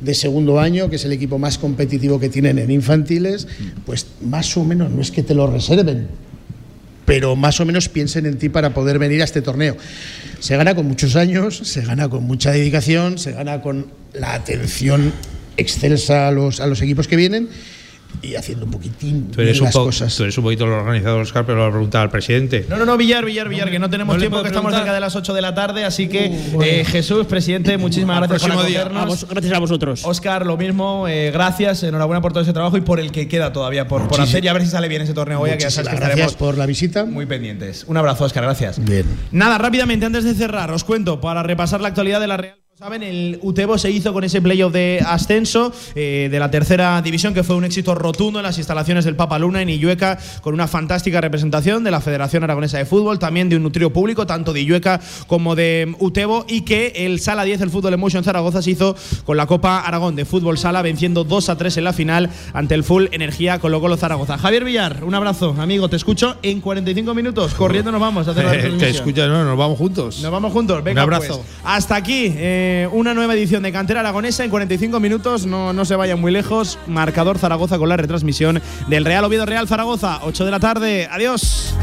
de segundo año, que es el equipo más competitivo que tienen en infantiles, pues más o menos no es que te lo reserven, pero más o menos piensen en ti para poder venir a este torneo. Se gana con muchos años, se gana con mucha dedicación, se gana con la atención excelsa a los, a los equipos que vienen y haciendo un poquitín tú eres las un cosas. Tú eres un poquito el organizador, Oscar, pero lo a preguntar al presidente. No, no, no, Villar, Villar, Villar, que no tenemos tiempo, que estamos cerca de las 8 de la tarde, así que Uh, eh, Jesús, presidente, muchísimas gracias por acogernos. gracias a vosotros. Oscar, lo mismo, eh, gracias, enhorabuena por todo ese trabajo y por el que queda todavía por, por hacer y a ver si sale bien ese torneo hoy, que ya sabes que gracias estaremos por la visita. muy pendientes. Un abrazo, Oscar, gracias. Bien. Nada, rápidamente, antes de cerrar, os cuento, para repasar la actualidad de la Real. Saben, el Utebo se hizo con ese playoff de ascenso eh, de la tercera división, que fue un éxito rotundo en las instalaciones del Papa Luna en Illueca, con una fantástica representación de la Federación Aragonesa de Fútbol, también de un nutrio público, tanto de Illueca como de Utebo, y que el Sala 10, el Fútbol Emotion Zaragoza, se hizo con la Copa Aragón de Fútbol Sala, venciendo 2 a 3 en la final ante el Full Energía Colo Colo Zaragoza. Javier Villar, un abrazo, amigo, te escucho en 45 minutos. Corriendo nos vamos a hacer la [LAUGHS] Te transmisión. escucha, no, nos vamos juntos. Nos vamos juntos. Venga, Un abrazo. pues, hasta aquí una nueva edición de Cantera Aragonesa en 45 minutos. No, no se vayan muy lejos. Marcador Zaragoza con la retransmisión del Real Oviedo Real Zaragoza. 8 de la tarde. Adiós.